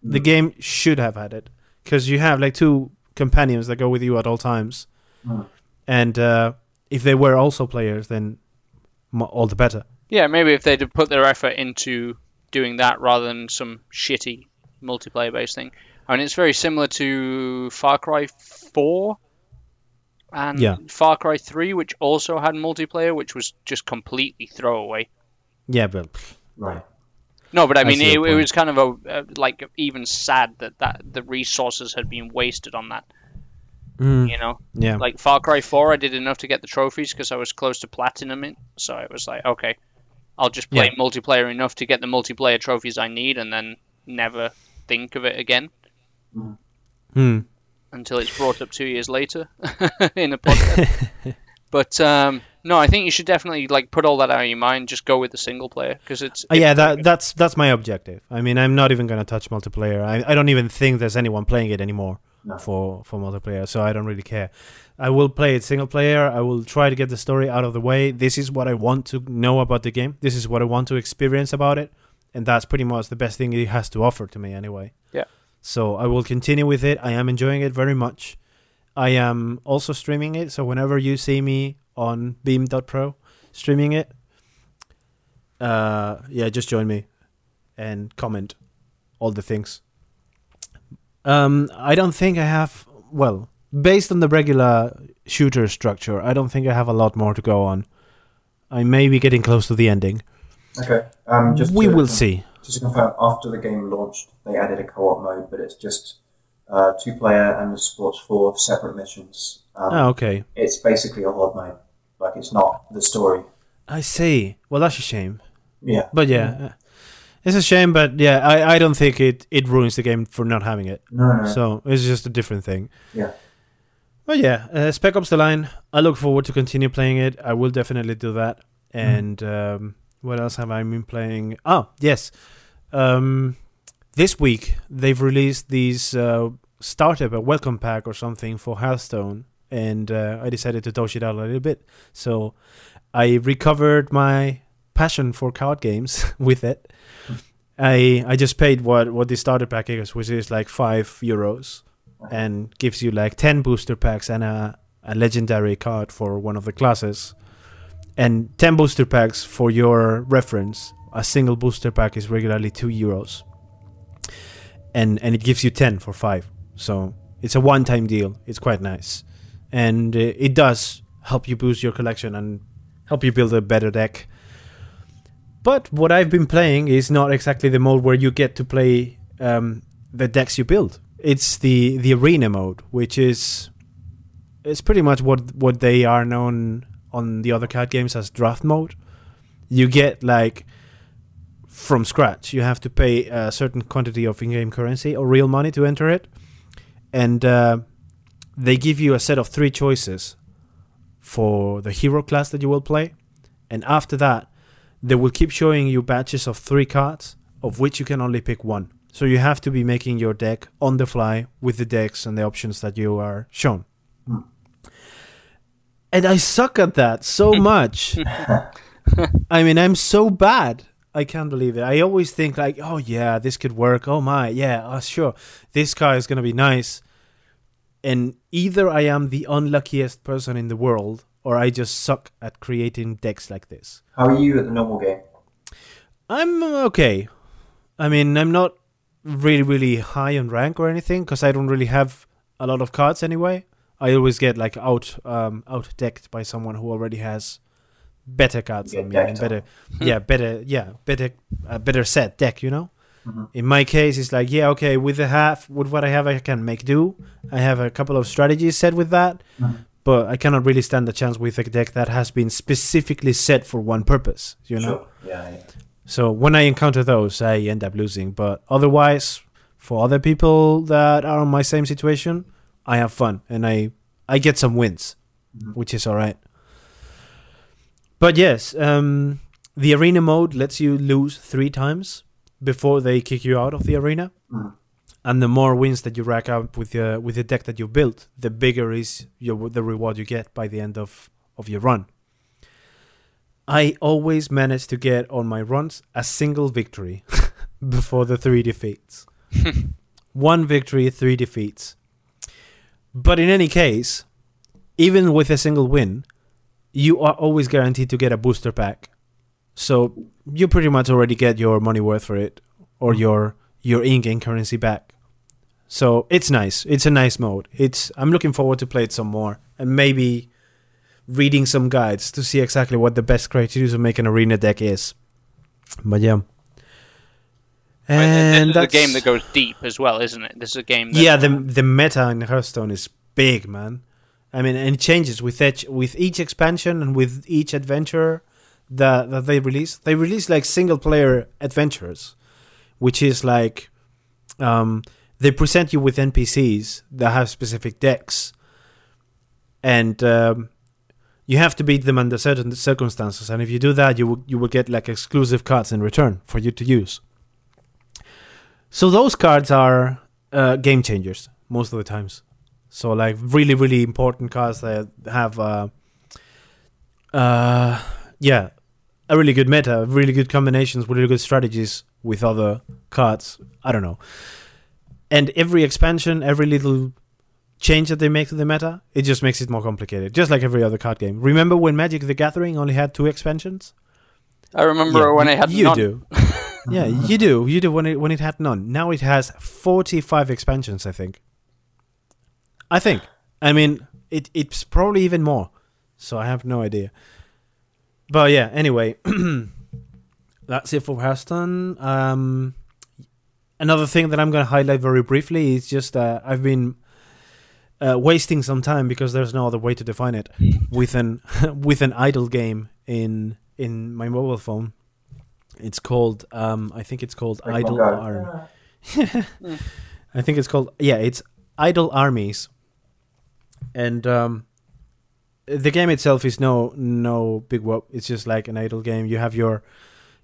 the Mm. game should have had it because you have like two companions that go with you at all times, Mm. and uh, if they were also players, then all the better. Yeah, maybe if they'd have put their effort into doing that rather than some shitty multiplayer based thing. I mean, it's very similar to Far Cry 4 and Yeah. Far Cry 3, which also had multiplayer, which was just completely throwaway. Yeah, but Right. No, but I I mean, see it, it was kind of a uh, like even sad that, that the resources had been wasted on that. mm, You know, yeah, like Far Cry 4, I did enough to get the trophies because I was close to platinum it. So it was like, okay, I'll just play multiplayer enough to get the multiplayer trophies I need, and then never think of it again Hmm. until it's brought up two years later in a podcast. but um, no, I think you should definitely like put all that out of your mind. Just go with the single player because it's, Uh, yeah, that that's that's my objective. I mean, I'm not even gonna touch multiplayer. I, I don't even think there's anyone playing it anymore No. for for multiplayer, so I don't really care. I will play it single player. I will try to get the story out of the way. This is what I want to know about the game. This is what I want to experience about it, and that's pretty much the best thing it has to offer to me anyway. Yeah. So I will continue with it. I am enjoying it very much. I am also streaming it, so whenever you see me on Beam.pro streaming it, uh, yeah, just join me and comment all the things. Um, I don't think I have. Well, based on the regular shooter structure, I don't think I have a lot more to go on. I may be getting close to the ending. Okay. Um, just we to, will see. Just to confirm, after the game launched, they added a co-op mode, but it's just uh, two-player and the sports four separate missions. Um, Oh, okay. It's basically a horde mode. Like it's not the story. I see. Well, that's a shame. Yeah. But yeah, uh, it's a shame. But yeah, I, I don't think it, it ruins the game for not having it. No, no. So it's just a different thing. Yeah. But yeah, uh, Spec Ops: The Line. I look forward to continue playing it. I will definitely do that. And um, what else have I been playing? Oh yes, um, this week they've released these uh, startup a welcome pack or something for Hearthstone, and uh, I decided to dodge it out a little bit. So I recovered my passion for card games with it. I I just paid what what the starter pack is, which is like five euros, and gives you like ten booster packs and a a legendary card for one of the classes, and ten booster packs for your reference. A single booster pack is regularly two euros, and and it gives you ten for five. So it's a one time deal. It's quite nice, and uh, it does help you boost your collection and help you build a better deck. But what I've been playing is not exactly the mode where you get to play um, the decks you build. It's the the arena mode, which is it's pretty much what what they are known on the other card games as draft mode. You get like from scratch. You have to pay a certain quantity of in-game currency or real money to enter it, and uh, they give you a set of three choices for the hero class that you will play, and after that they will keep showing you batches of three cards, of which you can only pick one. So you have to be making your deck on the fly with the decks and the options that you are shown. And I suck at that so much. I mean, I'm so bad. I can't believe it. I always think like, oh yeah, this could work. Oh my, yeah, uh, sure, this car is gonna be nice. And either I am the unluckiest person in the world, or I just suck at creating decks like this. How are you at the normal game? I'm okay. I mean, I'm not really, really high on rank or anything because I don't really have a lot of cards anyway. I always get like out um, out decked by someone who already has better cards than me and better, yeah, better, yeah, better, a better set deck. You know. Mhm. In my case, it's like, yeah, okay, with the half, with what I have, I can make do. I have a couple of strategies set with that, Mhm. But I cannot really stand the chance with a deck that has been specifically set for one purpose. You know. Sure. Yeah, yeah. So when I encounter those, I end up losing. But otherwise, for other people that are in my same situation, I have fun and I I get some wins, Mhm. which is all right. But yes, um, the arena mode lets you lose three times before they kick you out of the arena, Mhm. And the more wins that you rack up with the with the deck that you built, the bigger is your the reward you get by the end of of your run. I always manage to get on my runs a single victory before the three defeats. One victory, three defeats. But in any case, even with a single win, you are always guaranteed to get a booster pack. So you pretty much already get your money worth for it or mm-hmm. your your in-game currency back. So it's nice. It's a nice mode. It's I'm looking forward to play it some more and maybe reading some guides to see exactly what the best criteria to make an arena deck is. But yeah. Right, And this is a game that goes deep as well, isn't it? This is a game. That, yeah, the the meta in Hearthstone is big, man. I mean, and it changes with each with each expansion and with each adventure that that they release. They release like single player adventures, which is like um, they present you with NPCs that have specific decks, and um, you have to beat them under certain circumstances. And if you do that, you will you will get like exclusive cards in return for you to use. So those cards are uh, game changers most of the times. So like really really important cards that have uh, uh yeah a really good meta, really good combinations, really good strategies with other cards. I don't know. And every expansion, every little change that they make to the meta, it just makes it more complicated. Just like every other card game. Remember when Magic the Gathering only had two expansions? I remember Yeah, when I had you none. do. yeah, you do. You do when it when it had none. Now it has forty five expansions. I think. I think. I mean, it it's probably even more. So I have no idea. But yeah. Anyway, that's it for Hearthstone. Um, another thing that I'm going to highlight very briefly is just uh, I've been. Uh, wasting some time because there's no other way to define it with an with an idle game in in my mobile phone. It's called um I think it's called Pokemon Idle Go. Arm. I think it's called yeah, it's Idle Armies. And um the game itself is no no big whoop. It's just like an idle game. You have your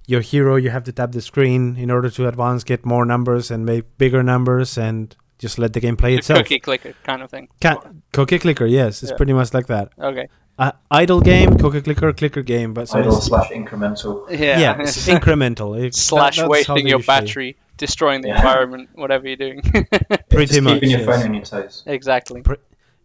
your hero, you have to tap the screen in order to advance, get more numbers and make bigger numbers and just let the game play The itself. cookie clicker kind of thing. Ca- cookie clicker, yes, it's Yeah. pretty much like that. Okay. Uh, idle game, cookie clicker, clicker game, but so Idle slash incremental. Yeah. yeah, it's incremental. It- Slash that- wasting your usually- battery, destroying the Yeah. environment, whatever you're doing. Pretty Just much, Keeping your yes. phone on your toes. exactly.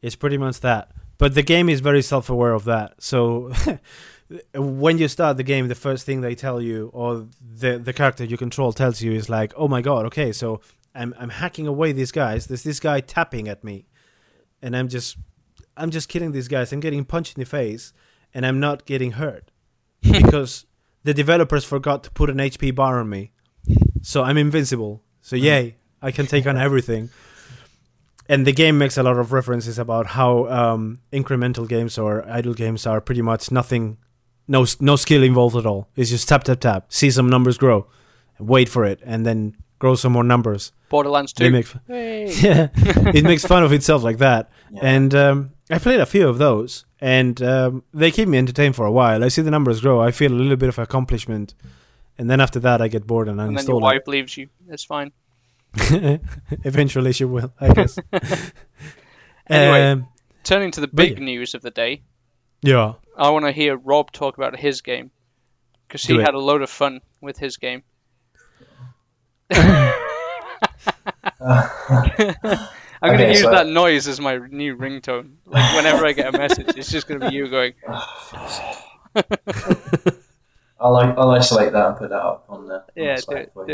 It's pretty much that. But the game is very self-aware of that. So when you start the game, the first thing they tell you, or the the character you control tells you, is like, "Oh my god, okay, so I'm I'm hacking away these guys. There's this guy tapping at me, and I'm just I'm just killing these guys. I'm getting punched in the face, and I'm not getting hurt because the developers forgot to put an HP bar on me, so I'm invincible. So yay, I can take on everything." and the game makes a lot of references about how um, incremental games or idle games are pretty much nothing, no no skill involved at all. It's just tap tap tap, see some numbers grow, wait for it, and then grow some more numbers. Borderlands They 2. make Hey. yeah, it makes fun of itself like that. Yeah. And um, I played a few of those, and um, they keep me entertained for a while. I see the numbers grow. I feel a little bit of accomplishment, and then after that, I get bored and and then your uninstall it. wife leaves you. It's fine. Eventually, she will, I guess. Anyway. Um, Turning to the big yeah. news of the day, yeah. I want to hear Rob talk about his game. because he it. had a load of fun with his game. I'm going to Okay, use so- that noise as my new ringtone. Like whenever I get a message, it's just going to be you going. I'll, I'll isolate that and put that up on the, on the Yeah, do it, do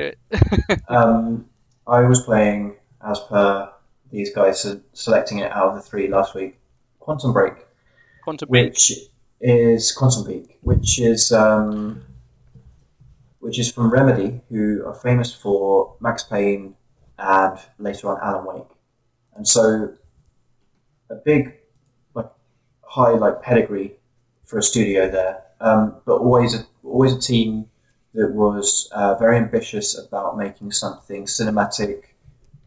it. Um, I was playing as per these guys selecting it out of the three last week. Quantum Break, Quantum Peak. which is Quantum Peak, which is um, which is from Remedy, who are famous for Max Payne and later on Alan Wake, and so a big like high like pedigree for a studio there, um, but always a, always a team that was uh, very ambitious about making something cinematic,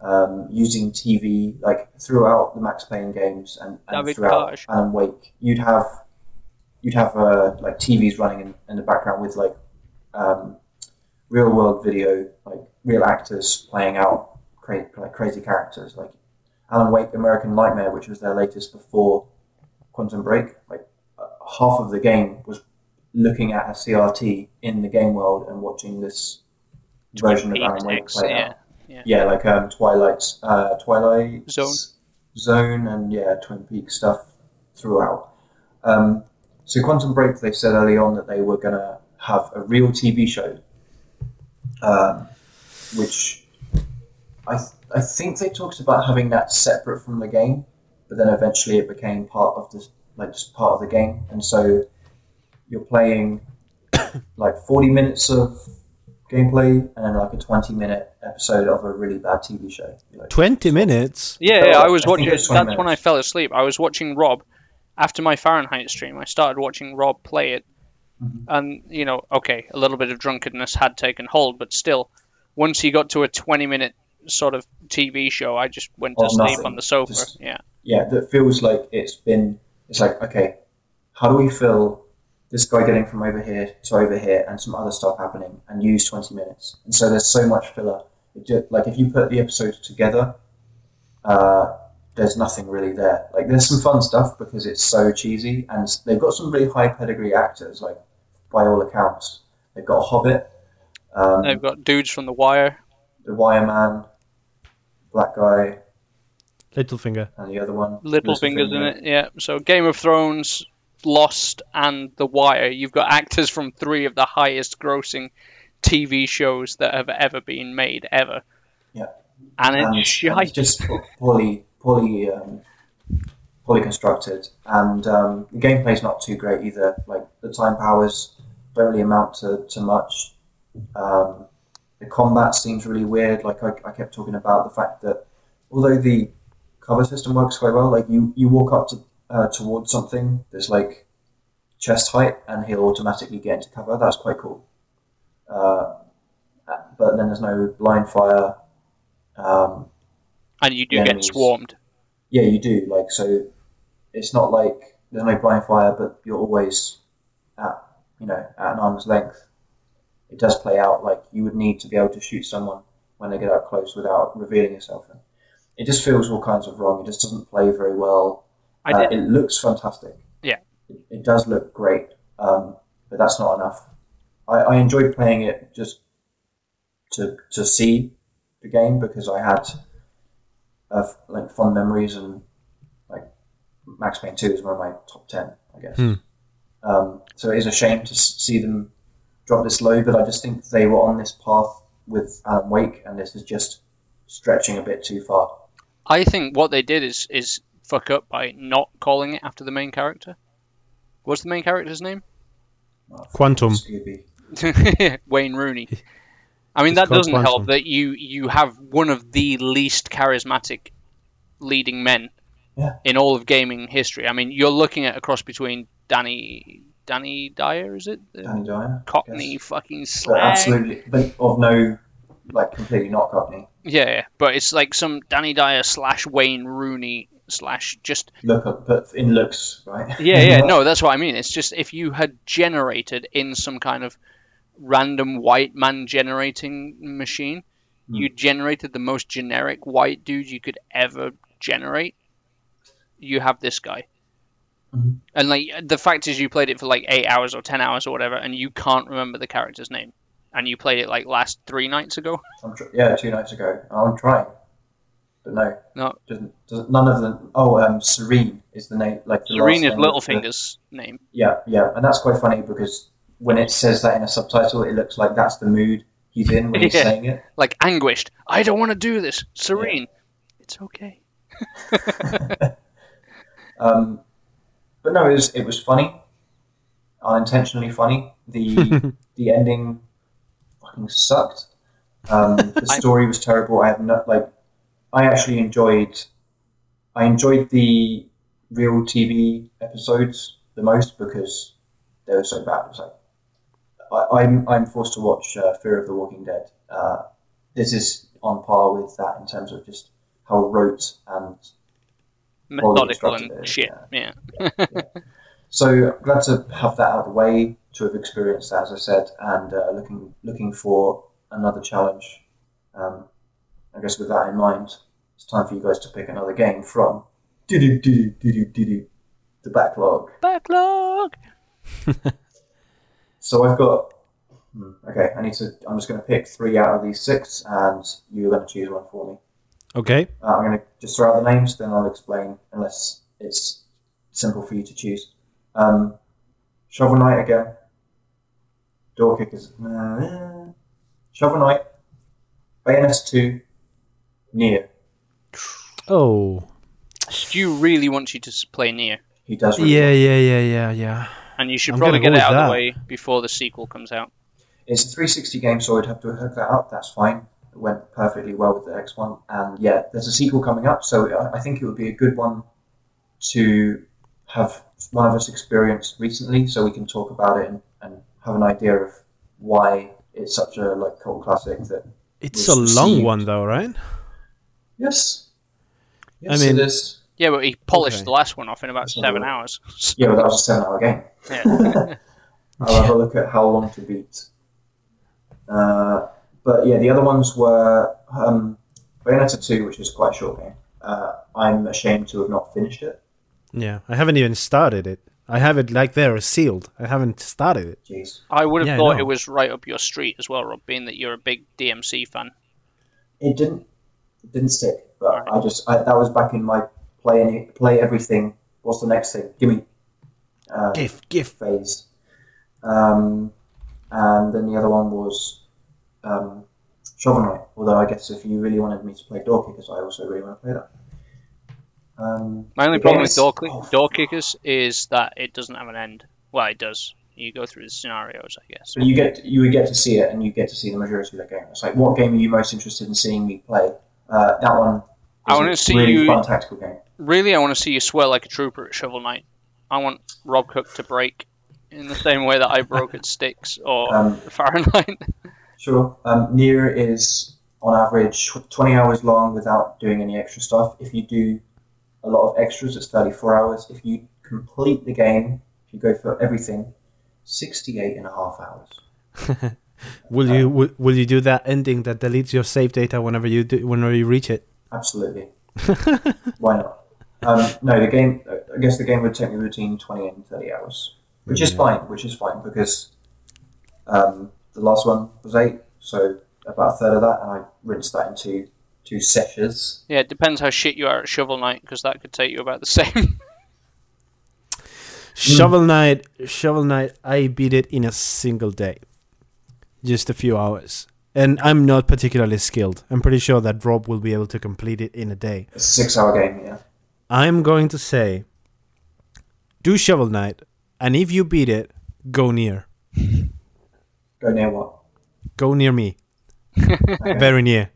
um, using TV like throughout the Max Payne games and, and throughout Cage. Alan Wake. You'd have you'd have uh, like TVs running in, in the background with like um, real world video, like real actors playing out cra- like crazy characters, like Alan Wake, American Nightmare, which was their latest before Quantum Break. Like uh, half of the game was looking at a CRT in the game world and watching this version of Alan Wake play yeah. out. Yeah. Yeah, like um, Twilight, uh, Twilight Zone. Zone, and yeah, Twin Peaks stuff throughout. Um, so Quantum Break, they said early on that they were going to have a real TV show, um, which I th- I think they talked about having that separate from the game, but then eventually it became part of the like just part of the game, and so you're playing like 40 minutes of gameplay and like a 20 minute episode of a really bad TV show. You're like, Twenty minutes. Yeah, yeah, I was I watching. it was That's 20 when I fell asleep. I was watching Rob after my Fahrenheit stream. I started watching Rob play it, Mhm. and you know, okay, a little bit of drunkenness had taken hold, but still, once he got to a twenty-minute sort of TV show, I just went to Of sleep nothing. on the sofa. Just- yeah, yeah, that feels like it's been. It's like okay, how do we fill this guy getting from over here to over here and some other stuff happening and use twenty minutes? And so there's so much filler. It ju- like if you put the episodes together, uh, there's nothing really there. Like there's some fun stuff because it's so cheesy and they've got some really high pedigree actors. Like by all accounts, they've got a Hobbit, um, they've got dudes from The Wire. the Wire Man, Black Guy, Littlefinger. and the other one. Little fingers in it, yeah. So Game of Thrones, Lost, and The Wire. You've got actors from three of the highest grossing TV shows that have ever been made ever. Yeah. And and, it's shite. just poorly, poorly, um, poorly constructed, and um, the gameplay's not too great either. Like the time powers don't really amount to, to much. Um, the combat seems really weird. Like I, I kept talking about the fact that although the cover system works quite well, like you, you walk up to uh, towards something that's like chest height, and he'll automatically get into cover. That's quite cool. Uh, but then there's no blind fire. Um, and you do get swarmed. yeah, you do. Like, so it's not like there's no blind fire, but you're always at, you know, at an arm's length. It does play out like you would need to be able to shoot someone when they get up close without revealing yourself. It just feels all kinds of wrong. It just doesn't play very well. I Uh, it looks fantastic. Yeah. It, it does look great, um, but that's not enough. I, I enjoyed playing it just to to see the game because I had uh, like fun memories and like Max Payne Two is one of my top ten, I guess. Hmm. Um, so it is a shame to see them drop this low, but I just think they were on this path with Alan Wake, and this is just stretching a bit too far. I think what they did is is fuck up by not calling it after the main character. What's the main character's name? Quantum. Wayne Rooney. I mean, It's that doesn't help that you you have one of the least charismatic leading men Yeah. in all of gaming history. I mean, you're looking at a cross between Danny Danny Dyer, is it? Danny Dyer. Cockney yes. fucking But slag. absolutely, but of no, like completely not Cockney. Yeah, yeah, but it's like some Danny Dyer slash Wayne Rooney slash just Look up, but in looks, right? yeah, yeah. No, that's what I mean. It's just if you had generated in some kind of random white man generating machine, Hmm. you generated the most generic white dude you could ever generate. You have this guy. Mhm. And like the fact is, you played it for like eight hours or ten hours or whatever, and you can't remember the character's name, and you played it like last three nights ago. I'm tr- yeah, two nights ago. I'm trying, but no, No. doesn't, doesn't none of them. Oh, um, Serene is the name. Like the Serene last is name of the- Littlefinger's name. Yeah, yeah, and that's quite funny because when it says that in a subtitle, it looks like that's the mood he's in when he's saying it. Like anguished. I don't want to do this. Serene. It's okay. Um, but no, it was it was funny, unintentionally funny. The the ending fucking sucked. Um, the story was terrible. I have not like. I actually enjoyed. I enjoyed the real TV episodes the most because they were so bad. It was like I, I'm I'm forced to watch uh, Fear of the Walking Dead. Uh, this is on par with that in terms of just how rote and Methodical and it is, shit. Yeah. So glad to have that out of the way, to have experienced that, as I said, and uh, looking looking for another challenge. Um, I guess with that in mind, it's time for you guys to pick another game from the backlog. Backlog. So I've got. hmm, Okay, I need to. I'm just going to pick three out of these six, and you're going to choose one for me. Okay. Uh, I'm going to just throw out the names, then I'll explain, unless it's simple for you to choose. Um, Shovel Knight again. Door Kickers. Uh, Shovel Knight. Bayonetta 2. Nier. Oh. Stu really wants you to play Nier, He does really Yeah, yeah, yeah, yeah, yeah. and you should I'm probably get it with out of the way before the sequel comes out. It's a 360 game, so I'd have to hook that up. That's fine. It went perfectly well with the X1. And yeah, there's a sequel coming up, so I- I think it would be a good one to have one of us experience recently so we can talk about it and, and have an idea of why it's such a like cult classic that It's Was a long one though, right? yes yes mean- it is Yeah, but he polished Okay. the last one off in about seven a look. hours. yeah but that was a seven hour game Yeah. I'll have a look at how long to beat. Uh, but yeah, the other ones were um, Bayonetta 2, which is quite a short game. Uh, I'm ashamed to have not finished it. Yeah. I haven't even started it. I have it like there sealed. I haven't started it. Jeez. I would have Yeah, thought know. it was right up your street as well, Rob, being that you're a big DMC fan. It didn't it didn't stick, but I just I, that was back in my play any, play everything. What's the next thing? Give me uh, Gift, gift. phase. Um, and then the other one was um, Shovel Knight. Although I guess if you really wanted me to play Door Kickers, I also really want to play that. Um, My only problem with door, oh, door kickers is that it doesn't have an end. Well, it does. You go through the scenarios, I guess. But you get you would get to see it, and you get to see the majority of the game. It's like, what game are you most interested in seeing me play? Uh, that one. I wanna see really you- fun tactical game. Really, I want to see you swear like a trooper at Shovel Knight. I want Rob Cook to break in the same way that I broke at Sticks or Um, Fahrenheit. Sure. Um, Nier is on average twenty hours long without doing any extra stuff. If you do a lot of extras, it's thirty-four hours. If you complete the game, if you go for everything, 68 and a half hours. Will you will, will you do that ending that deletes your save data whenever you do, whenever you reach it? Absolutely. Why not? Um, no, the game. I guess the game would take me between twenty and thirty hours, which is fine. Which is fine because um, the last one was eight, so about a third of that, and I rinsed that into two sessions. Yeah, it depends how shit you are at Shovel Knight, because that could take you about the same. Shovel Knight, Shovel Knight, I beat it in a single day, just a few hours, and I'm not particularly skilled. I'm pretty sure that Rob will be able to complete it in a day. It's a six-hour game. Yeah. I'm going to say, do Shovel Knight, and if you beat it, go near, Go near what? go near me, Okay. very near,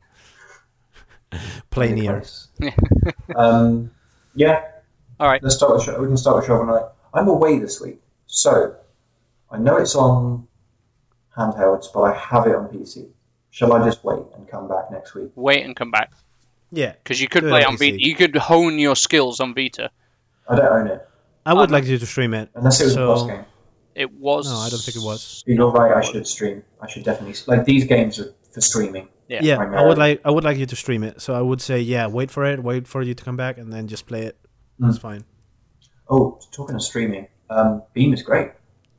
play Really near. um, yeah. All right. Let's start with. Sho- We can start with Shovel Knight. I'm away this week, so I know it's on handhelds, but I have it on PC. Shall I just wait and come back next week? Wait and come back, Yeah, because you could play on on PC. Vita. You could hone your skills on Vita. I don't own it I would Um, like you to stream it. unless it was So- a boss game. It was. No, I don't think it was. You're right. I should stream. I should definitely like these games are for streaming. Yeah. Yeah, I would like I would like you to stream it. So I would say, yeah, wait for it, wait for you to come back, and then just play it. That's fine. Oh, talking of streaming, um, Beam is great.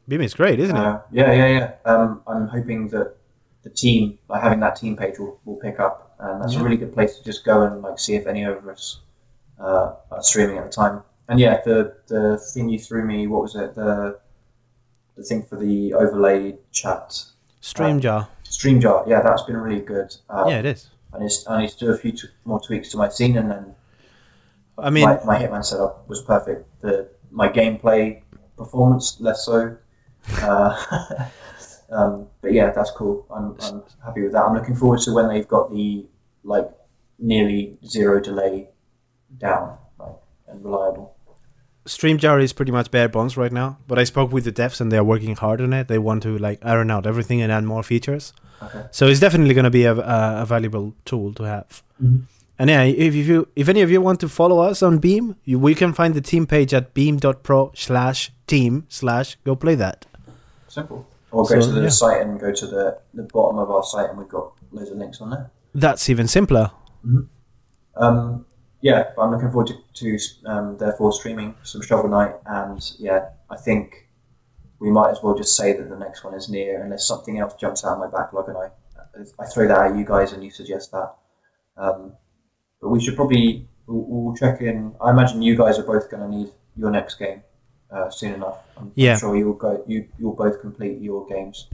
Beam is great, isn't it? Uh, yeah, yeah, yeah. Um, I'm hoping that the team, like having that team page, will, will pick up, and that's Yeah. a really good place to just go and like see if any of us uh, are streaming at the time. And yeah, the the thing you threw me, what was it? The the thing for the overlay chat, StreamJar. StreamJar. Yeah, that's been really good. Um, yeah, it is. I need, I need to do a few t- more tweaks to my scene, and then I mean, my, my Hitman setup was perfect. The my gameplay performance less so. Uh, um, but yeah, that's cool. I'm, I'm happy with that. I'm looking forward to when they've got the like nearly zero delay down, like and reliable. StreamJar is pretty much bare bones right now, but I spoke with the devs and they are working hard on it. They want to like iron out everything and add more features. Okay. So it's definitely going to be a, a, a valuable tool to have. Mhm. And yeah, if you if any of you want to follow us on Beam, you, we can find the team page at beam.pro slash team slash go play that. Simple. Or go So, to the yeah. site and go to the, the bottom of our site, and we've got loads of links on there. That's even simpler. Um, yeah, but I'm looking forward to, to um, therefore streaming some Shovel Knight, and yeah, I think we might as well just say that the next one is Nier, unless something else jumps out of my backlog, and I I throw that at you guys, and you suggest that. Um, but we should probably we'll, we'll check in. I imagine you guys are both going to need your next game uh, soon enough. I'm, Yeah. I'm sure you'll go. You you'll both complete your games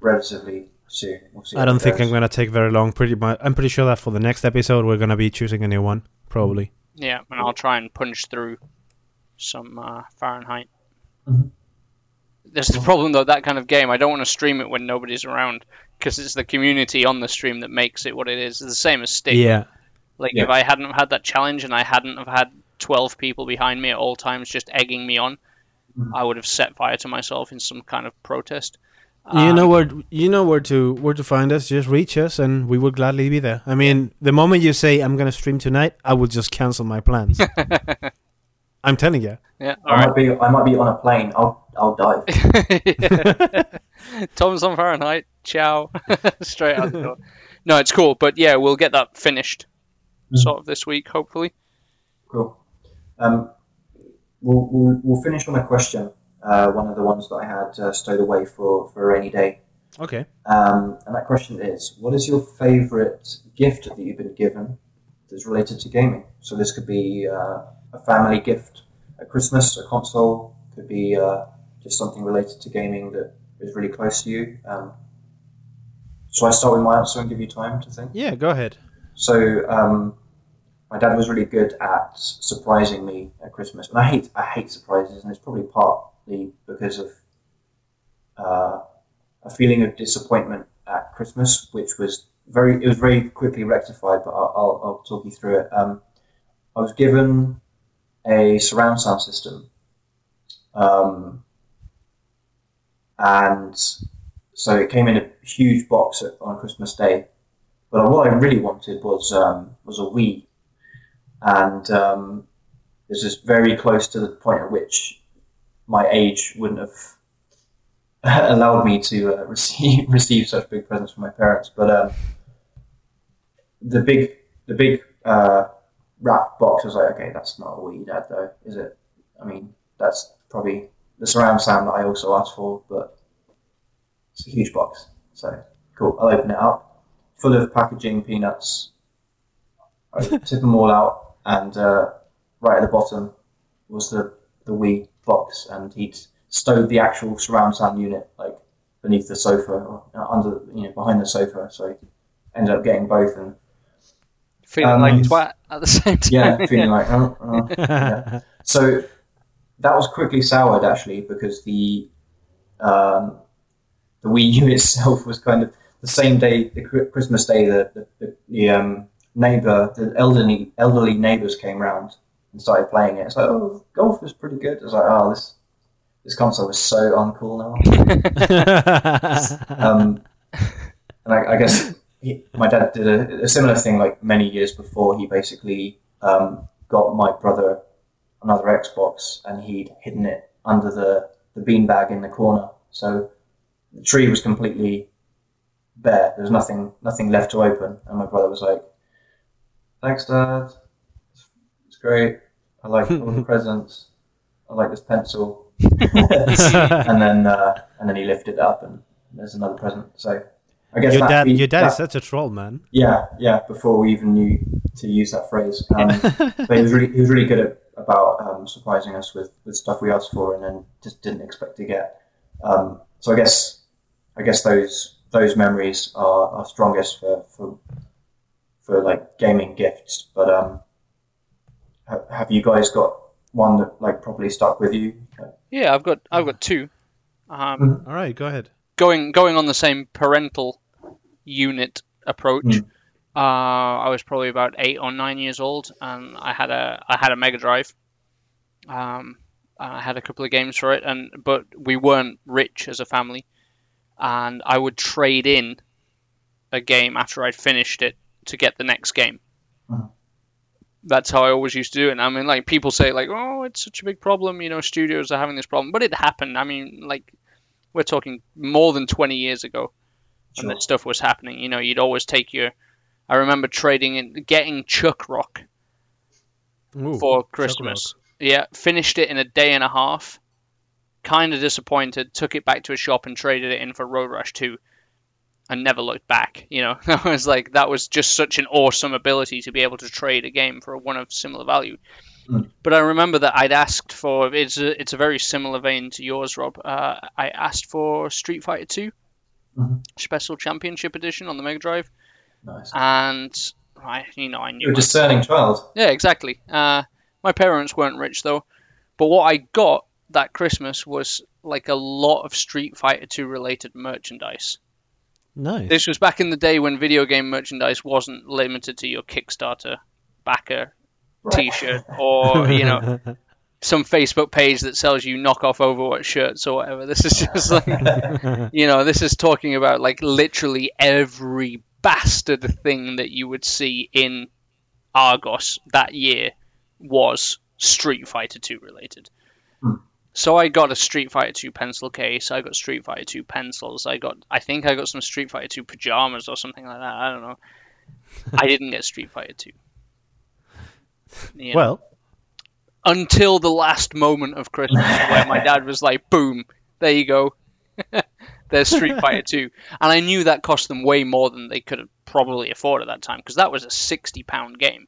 relatively soon. We'll see I don't think goes. I'm going to take very long. Pretty much, I'm pretty sure that for the next episode we're going to be choosing a new one, probably. Yeah, and I'll try and punch through some uh, Fahrenheit. Mhm. There's the problem though. That kind of game, I don't want to stream it when nobody's around because it's the community on the stream that makes it what it is. It's the same as Steam. Yeah. Like Yeah. if I hadn't had that challenge and I hadn't have had 12 people behind me at all times just egging me on, Mhm. I would have set fire to myself in some kind of protest. You Um, know where you know where to where to find us. Just reach us, and we will gladly be there. I mean, the moment you say I'm going to stream tonight, I will just cancel my plans. I'm telling you. Yeah. I All right. might be I might be on a plane. I'll I'll dive. Tom's on Fahrenheit. Ciao. Straight out the door. No, it's cool, but yeah, we'll get that finished Mhm. sort of this week, hopefully. Cool. Um, we'll, we'll, we'll finish on a question, uh, one of the ones that I had uh, stowed away for, for a rainy day. Okay. Um, and that question is What is your favourite gift that you've been given that's related to gaming? So this could be uh, a family gift at Christmas, a console, could be uh, just something related to gaming that is really close to you. Um, so I start with my answer and give you time to think? Yeah, go ahead. So um, my dad was really good at surprising me at Christmas, and I hate I hate surprises, and it's probably partly because of uh, a feeling of disappointment at Christmas, which was very it was very quickly rectified. But I'll, I'll, I'll talk you through it. Um, I was given a surround sound system, um, and so it came in a huge box on Christmas Day. But what I really wanted was um, was a Wii, and um, this is very close to the point at which my age wouldn't have allowed me to uh, receive receive such big presents from my parents. But um, the big the big uh, wrap box was like, okay, that's not a Wii, Dad, though, is it? I mean, that's probably the surround sound that I also asked for, but it's a huge box. So cool. I'll open it up, full of packaging peanuts. I tip them all out, and uh, right at the bottom was the the Wii box, and he'd stowed the actual surround sound unit like beneath the sofa or under, you know, behind the sofa. So ended up getting both, and Feeling Um, like twat at the same time. yeah, feeling like. Oh, oh. Yeah. So that was quickly soured actually because the um, the Wii U itself was kind of the same day, the Christmas day, the the, the, the um, neighbor, the elderly elderly neighbors came round and started playing it. It's like, oh, golf is pretty good. I was like, oh, this this console is so uncool now. Um, and I, I guess he, my dad did a, a similar thing like many years before. He basically um, got my brother another Xbox and he'd hidden it under the, the beanbag in the corner. So the tree was completely bare. There was nothing nothing left to open. And my brother was like, "Thanks, Dad. It's, it's great. I like all the presents." I like this pencil. and then uh, and then he lifted it up, and there's another present. So I guess your dad, fe- your dad that- is such a troll, man. Yeah, yeah. Before we even knew to use that phrase, um, but he was really he was really good at about um, surprising us with, with stuff we asked for and then just didn't expect to get. Um, so I guess I guess those those memories are, are strongest for, for for like gaming gifts. But um, have you guys got one that like probably stuck with you? Yeah, I've got I've got two. Um, All right, go ahead. going going on the same parental unit approach. Mm. Uh, I was probably about eight or nine years old, and I had a I had a Mega Drive. Um, and I had a couple of games for it, and but we weren't rich as a family, and I would trade in a game after I'd finished it to get the next game. Mhm. That's how I always used to do it. And I mean, like people say, like, "Oh, it's such a big problem," you know, studios are having this problem, but it happened. I mean, like we're talking more than 20 years ago Sure. this stuff was happening. You know, you'd always take your. I remember trading in, getting Chuck Rock Ooh, for Christmas. Yeah, finished it in a day and a half. Kind of disappointed. Took it back to a shop and traded it in for Road Rash 2, and never looked back. You know, I was like, that was just such an awesome ability to be able to trade a game for one of similar value. Mm. But I remember that I'd asked for it's a, it's a very similar vein to yours, Rob. Uh, I asked for Street Fighter 2 Mhm. Special Championship Edition on the Mega Drive, Nice. and I, you know, I knew You're a discerning child. yeah, exactly. Uh, my parents weren't rich though, but what I got that Christmas was like a lot of Street Fighter 2 related merchandise. Nice. This was back in the day when video game merchandise wasn't limited to your Kickstarter backer Right. T-shirt or you know some Facebook page that sells you knockoff Overwatch shirts or whatever. This is just like you know, this is talking about like literally every bastard thing that you would see in Argos that year was Street Fighter 2 related. Hmm. So I got a Street Fighter 2 pencil case, I got Street Fighter 2 pencils, I got I think I got some Street Fighter 2 pajamas or something like that. I don't know. I didn't get Street Fighter 2. You know, well, until the last moment of Christmas where my dad was like, boom, there you go. There's Street Fighter 2. And I knew that cost them way more than they could have probably afford at that time because that was a 60 pound game.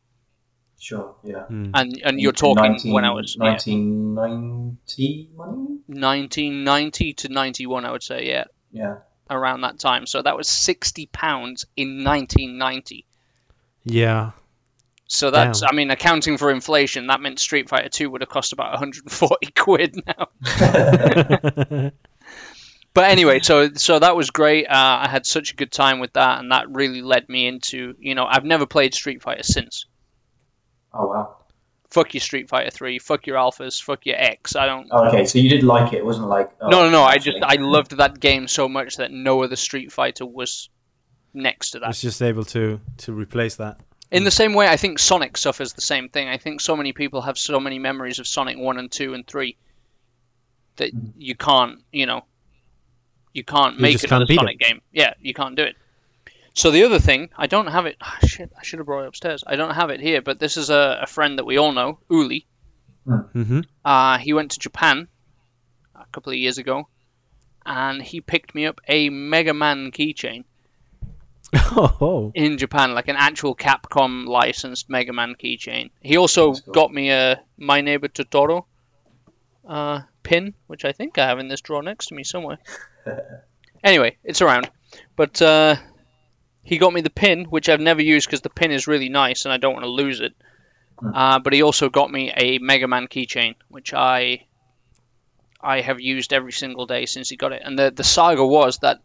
Sure. Yeah. hmm. And and you're talking 19 when I was yeah, 1990 money. 1990 to 91, I would say, yeah, Yeah. around that time. So that was 60 pounds in 1990. yeah. So that's, Damn. I mean, accounting for inflation, that meant Street Fighter 2 would have cost about 140 quid now. but anyway, so so that was great. Uh, I had such a good time with that, and that really led me into you know I've never played Street Fighter since. Oh wow. Fuck your Street Fighter three. Fuck your alphas. Fuck your X. I don't. Oh, okay, so you did like it. It wasn't like oh, no, no, no. I just I loved that game so much that no other Street Fighter was next to that. It's just able to to replace that. In the same way, I think Sonic suffers the same thing. I think so many people have so many memories of Sonic 1 and 2 and 3 that Mhm. you can't, you know, you can't You make just another can't beat Sonic game. Yeah, you can't do it. So the other thing, I don't have it. ah, shit, I should have brought it upstairs. I don't have it here, but this is a, a friend that we all know, Uli. hmm Uh, he went to Japan a couple of years ago, and he picked me up a Mega Man keychain. Oh, in Japan, like an actual Capcom licensed Mega Man keychain. He also cool. got me a My Neighbor Totoro uh, pin, which I think I have in this drawer next to me somewhere. anyway, it's around. But uh, he got me the pin, which I've never used because the pin is really nice and I don't want to lose it. Hmm. Uh, but he also got me a Mega Man keychain, which I I have used every single day since he got it. And the the saga was that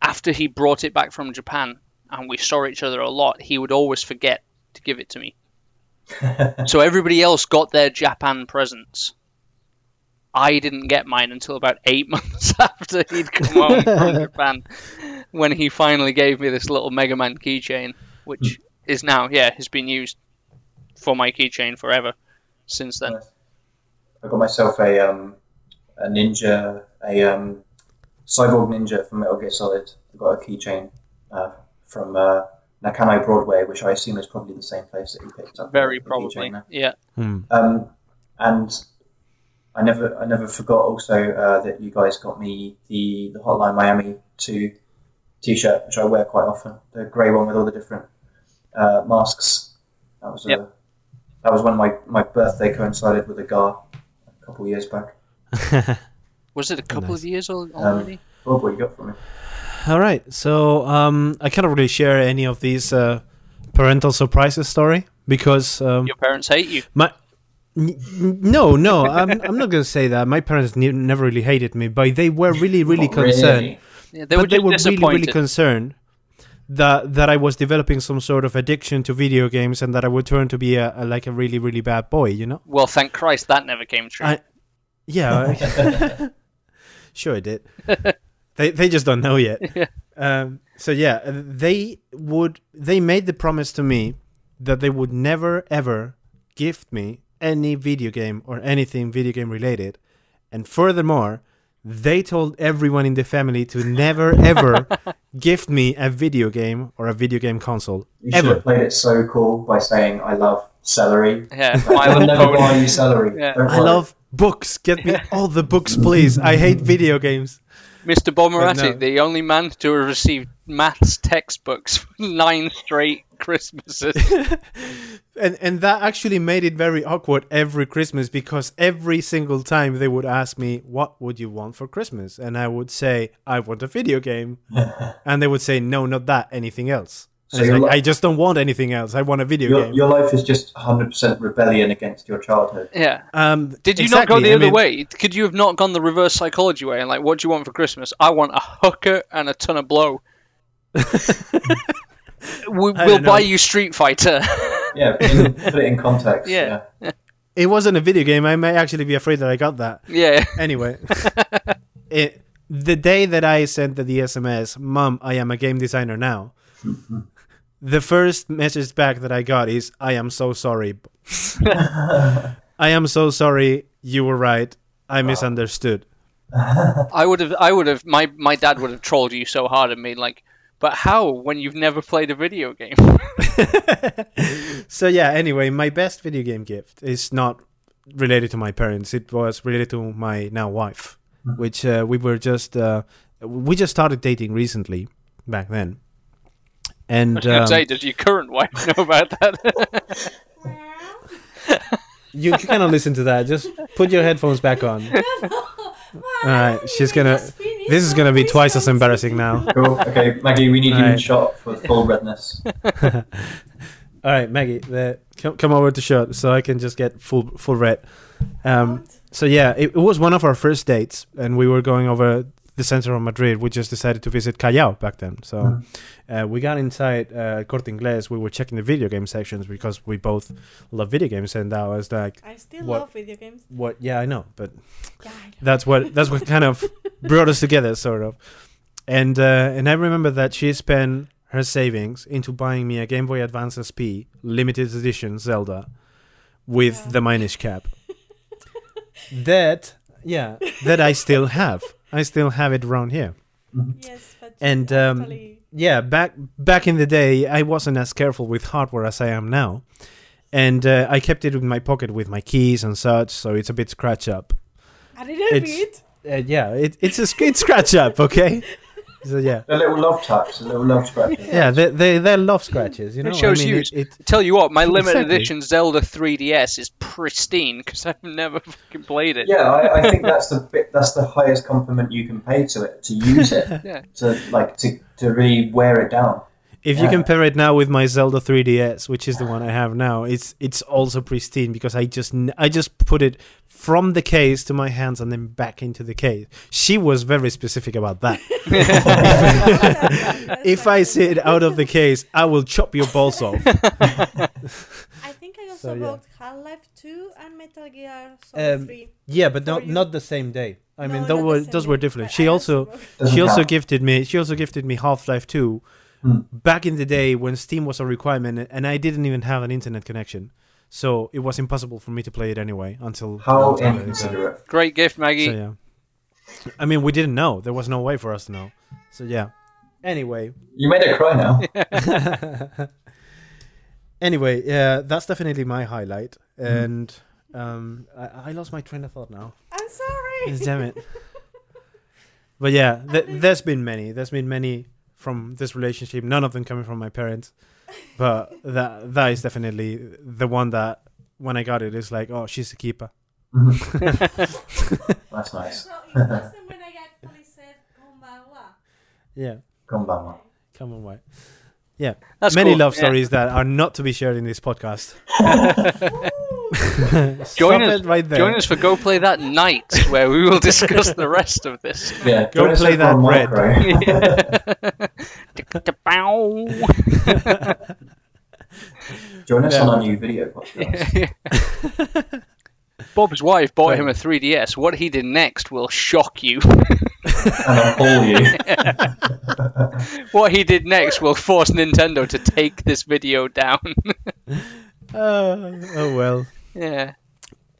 after he brought it back from Japan and we saw each other a lot, he would always forget to give it to me. so everybody else got their Japan presents. I didn't get mine until about eight months after he'd come home from Japan, when he finally gave me this little Mega Man keychain, which is now, yeah, has been used for my keychain forever since then. Nice. I got myself a um, a ninja, a um, cyborg ninja from Metal Gear Solid. I got a keychain uh, from uh, Nakano Broadway, which I assume is probably the same place that he picked up. Very the probably, yeah. Hmm. Um, and I never I never forgot also uh, that you guys got me the the Hotline Miami two t-shirt, which I wear quite often. The grey one with all the different uh, masks. That was a, Yep. that was when my, my birthday coincided with a GAR a couple of years back. Was it a couple Nice. of years al- already? What what you got for me? All right, so um, I cannot really share any of these uh, parental surprises story because um, Your parents hate you. my n- n- no no I'm I'm not gonna say that my parents ne- never really hated me, but they were really really Not concerned. really. Yeah, they were but they were really really concerned that that I was developing some sort of addiction to video games and that I would turn to be a, a like a really really bad boy, you know? well, thank Christ that never came true. I- Yeah, I- sure it did. they they just don't know yet. Um, so yeah, uh, they would they made the promise to me that they would never ever gift me any video game or anything video game related, and furthermore, they told everyone in the family to never ever gift me a video game or a video game console You should ever. have played it so cool by saying I love celery. yeah, I will never buy you celery. Yeah. I love books. Get me all the books, please. I hate video games. Mr. Bomarati, no. the only man to have received maths textbooks for nine straight Christmases. and and that actually made it very awkward every Christmas because every single time they would ask me, "What would you want for Christmas?" and I would say, "I want a video game," and they would say, "No, not that. Anything else." So like, li- I just don't want anything else. I want a video Your, game. your life is just 100% rebellion against your childhood. yeah. um, Did you not go the I other mean- way? Could you have not gone the reverse psychology way and like, what do you want for Christmas? I want a hooker and a ton of blow. we, I we'll buy you Street Fighter. Yeah, in, put it in context. Yeah. yeah. It wasn't a video game. I may actually be afraid that I got that. yeah. Anyway, it, the day that I sent the, the SMS, "Mom, I am a game designer now," the first message back that I got is, "I am so sorry. I am so sorry. You were right. I misunderstood." I would have, I would have, my, my dad would have trolled you so hard at me, like, but how when you've never played a video game? so yeah. Anyway, my best video game gift is not related to my parents. It was related to my now wife, which uh, we were just uh, we just started dating recently back then. And I was um, say, does your current wife know about that? You cannot listen to that. Just put your headphones back on. All right, she's gonna. This is gonna be twice as embarrassing now. Cool. Okay, Maggie, we need you in shot for full redness. All right, Maggie, the, come, come over to shot so I can just get full full red. Um, so yeah, it, it was one of our first dates, and we were going over the center of Madrid. We just decided to visit Callao back then. So uh, we got inside uh, Corte Inglés. We were checking the video game sections because we both love video games, and that was like, I still What? love video games. "What? Yeah, I know, but Yeah, that's what that's what kind of brought us together, sort of. And uh, and I remember that she spent her savings into buying me a Game Boy Advance SP limited edition Zelda with Yeah. the Minish cap. that yeah, that I still have. I still have it around here. yes, but And, um, actually- Yeah, back back in the day, I wasn't as careful with hardware as I am now, and uh, I kept it in my pocket with my keys and such, so it's a bit scratch up. a little it's- bit. Uh, yeah, it, it's a sc- it's scratch up, okay. So yeah, A little love taps, a little love scratches. yeah, they they they're love scratches, you know. It shows I mean, you. It, it, Tell you what, my limited Exactly. edition Zelda 3DS is pristine because I've never fucking played it. Yeah, I, I think that's the bit, that's the highest compliment you can pay to it to use it Yeah. to like to, to really wear it down. If you compare it now with my Zelda 3DS, which is the one I have now, it's it's also pristine because I just n- I just put it from the case to my hands and then back into the case. She was very specific about that. if I see it out of the case, I will chop your balls off. I think I also So, yeah. bought Half Life 2 and Metal Gear Solid Um, 3. Yeah, but not you. not the same day. I No, mean, those were same those were different. She I also she also gifted me she also gifted me Half-Life 2 Hmm. back in the day when Steam was a requirement and I didn't even have an internet connection. So it was impossible for me to play it anyway until How until- inconsiderate. Great gift, Maggie. So yeah. I mean, we didn't know. There was no way for us to know. So yeah. Anyway, You made her cry now. anyway, yeah, that's definitely my highlight. And um, I, I lost my train of thought now. I I'm sorry. Damn it. But yeah, th- there's been many. There's been many from this relationship. None of them coming from my parents, but that that is definitely the one that when I got it, it's like, oh, she's a keeper. That's nice. So it wasn't when I actually said konbanwa. Yeah, Konbanwa. come on, why? Yeah, That's many cool. love Yeah. stories that are not to be shared in this podcast. Join Stop us, it right there. join us for Go Play That Night, where we will discuss the rest of this. Yeah, Go play that on bread. Micro. Join us Yeah. on our new video podcast. Bob's wife bought him a 3DS. What he did next will shock you. and appall you. what he did next will force Nintendo to take this video down. Uh, oh well. Yeah.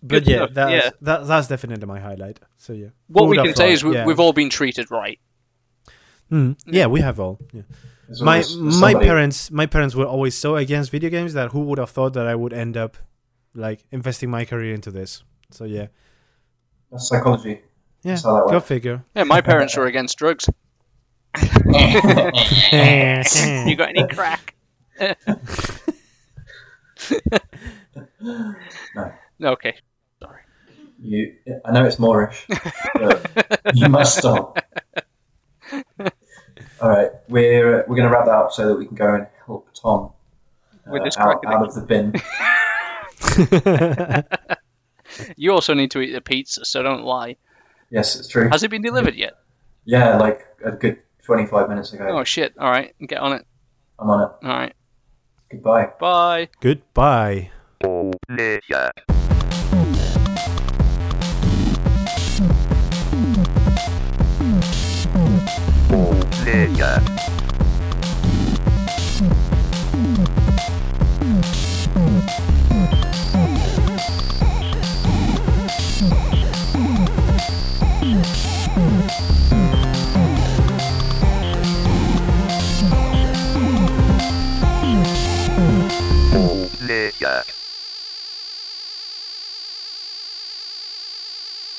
But Good yeah, enough, that's, yeah. That, that's definitely my highlight. So yeah. What Who we can have say thought? is we, yeah. we've all been treated right. Mm, yeah, we have all. Yeah. There's My always my parents my parents were always so against video games that who would have thought that I would end up like investing my career into this. So yeah. That's psychology. Yeah. That's how that Go works. figure. Yeah, my parents were against drugs. you got any crack? No. Okay. Sorry. You, I know it's moreish, but you must stop. All right, we're we're going to wrap that up so that we can go and help Tom With uh, this out, out of the bin. You also need to eat the pizza, so don't lie. Yes, it's true. Has it been delivered yet? Yeah, like a good twenty-five minutes ago. Oh shit! All right, get on it. I'm on it. All right, Goodbye. bye. Goodbye. Nigga.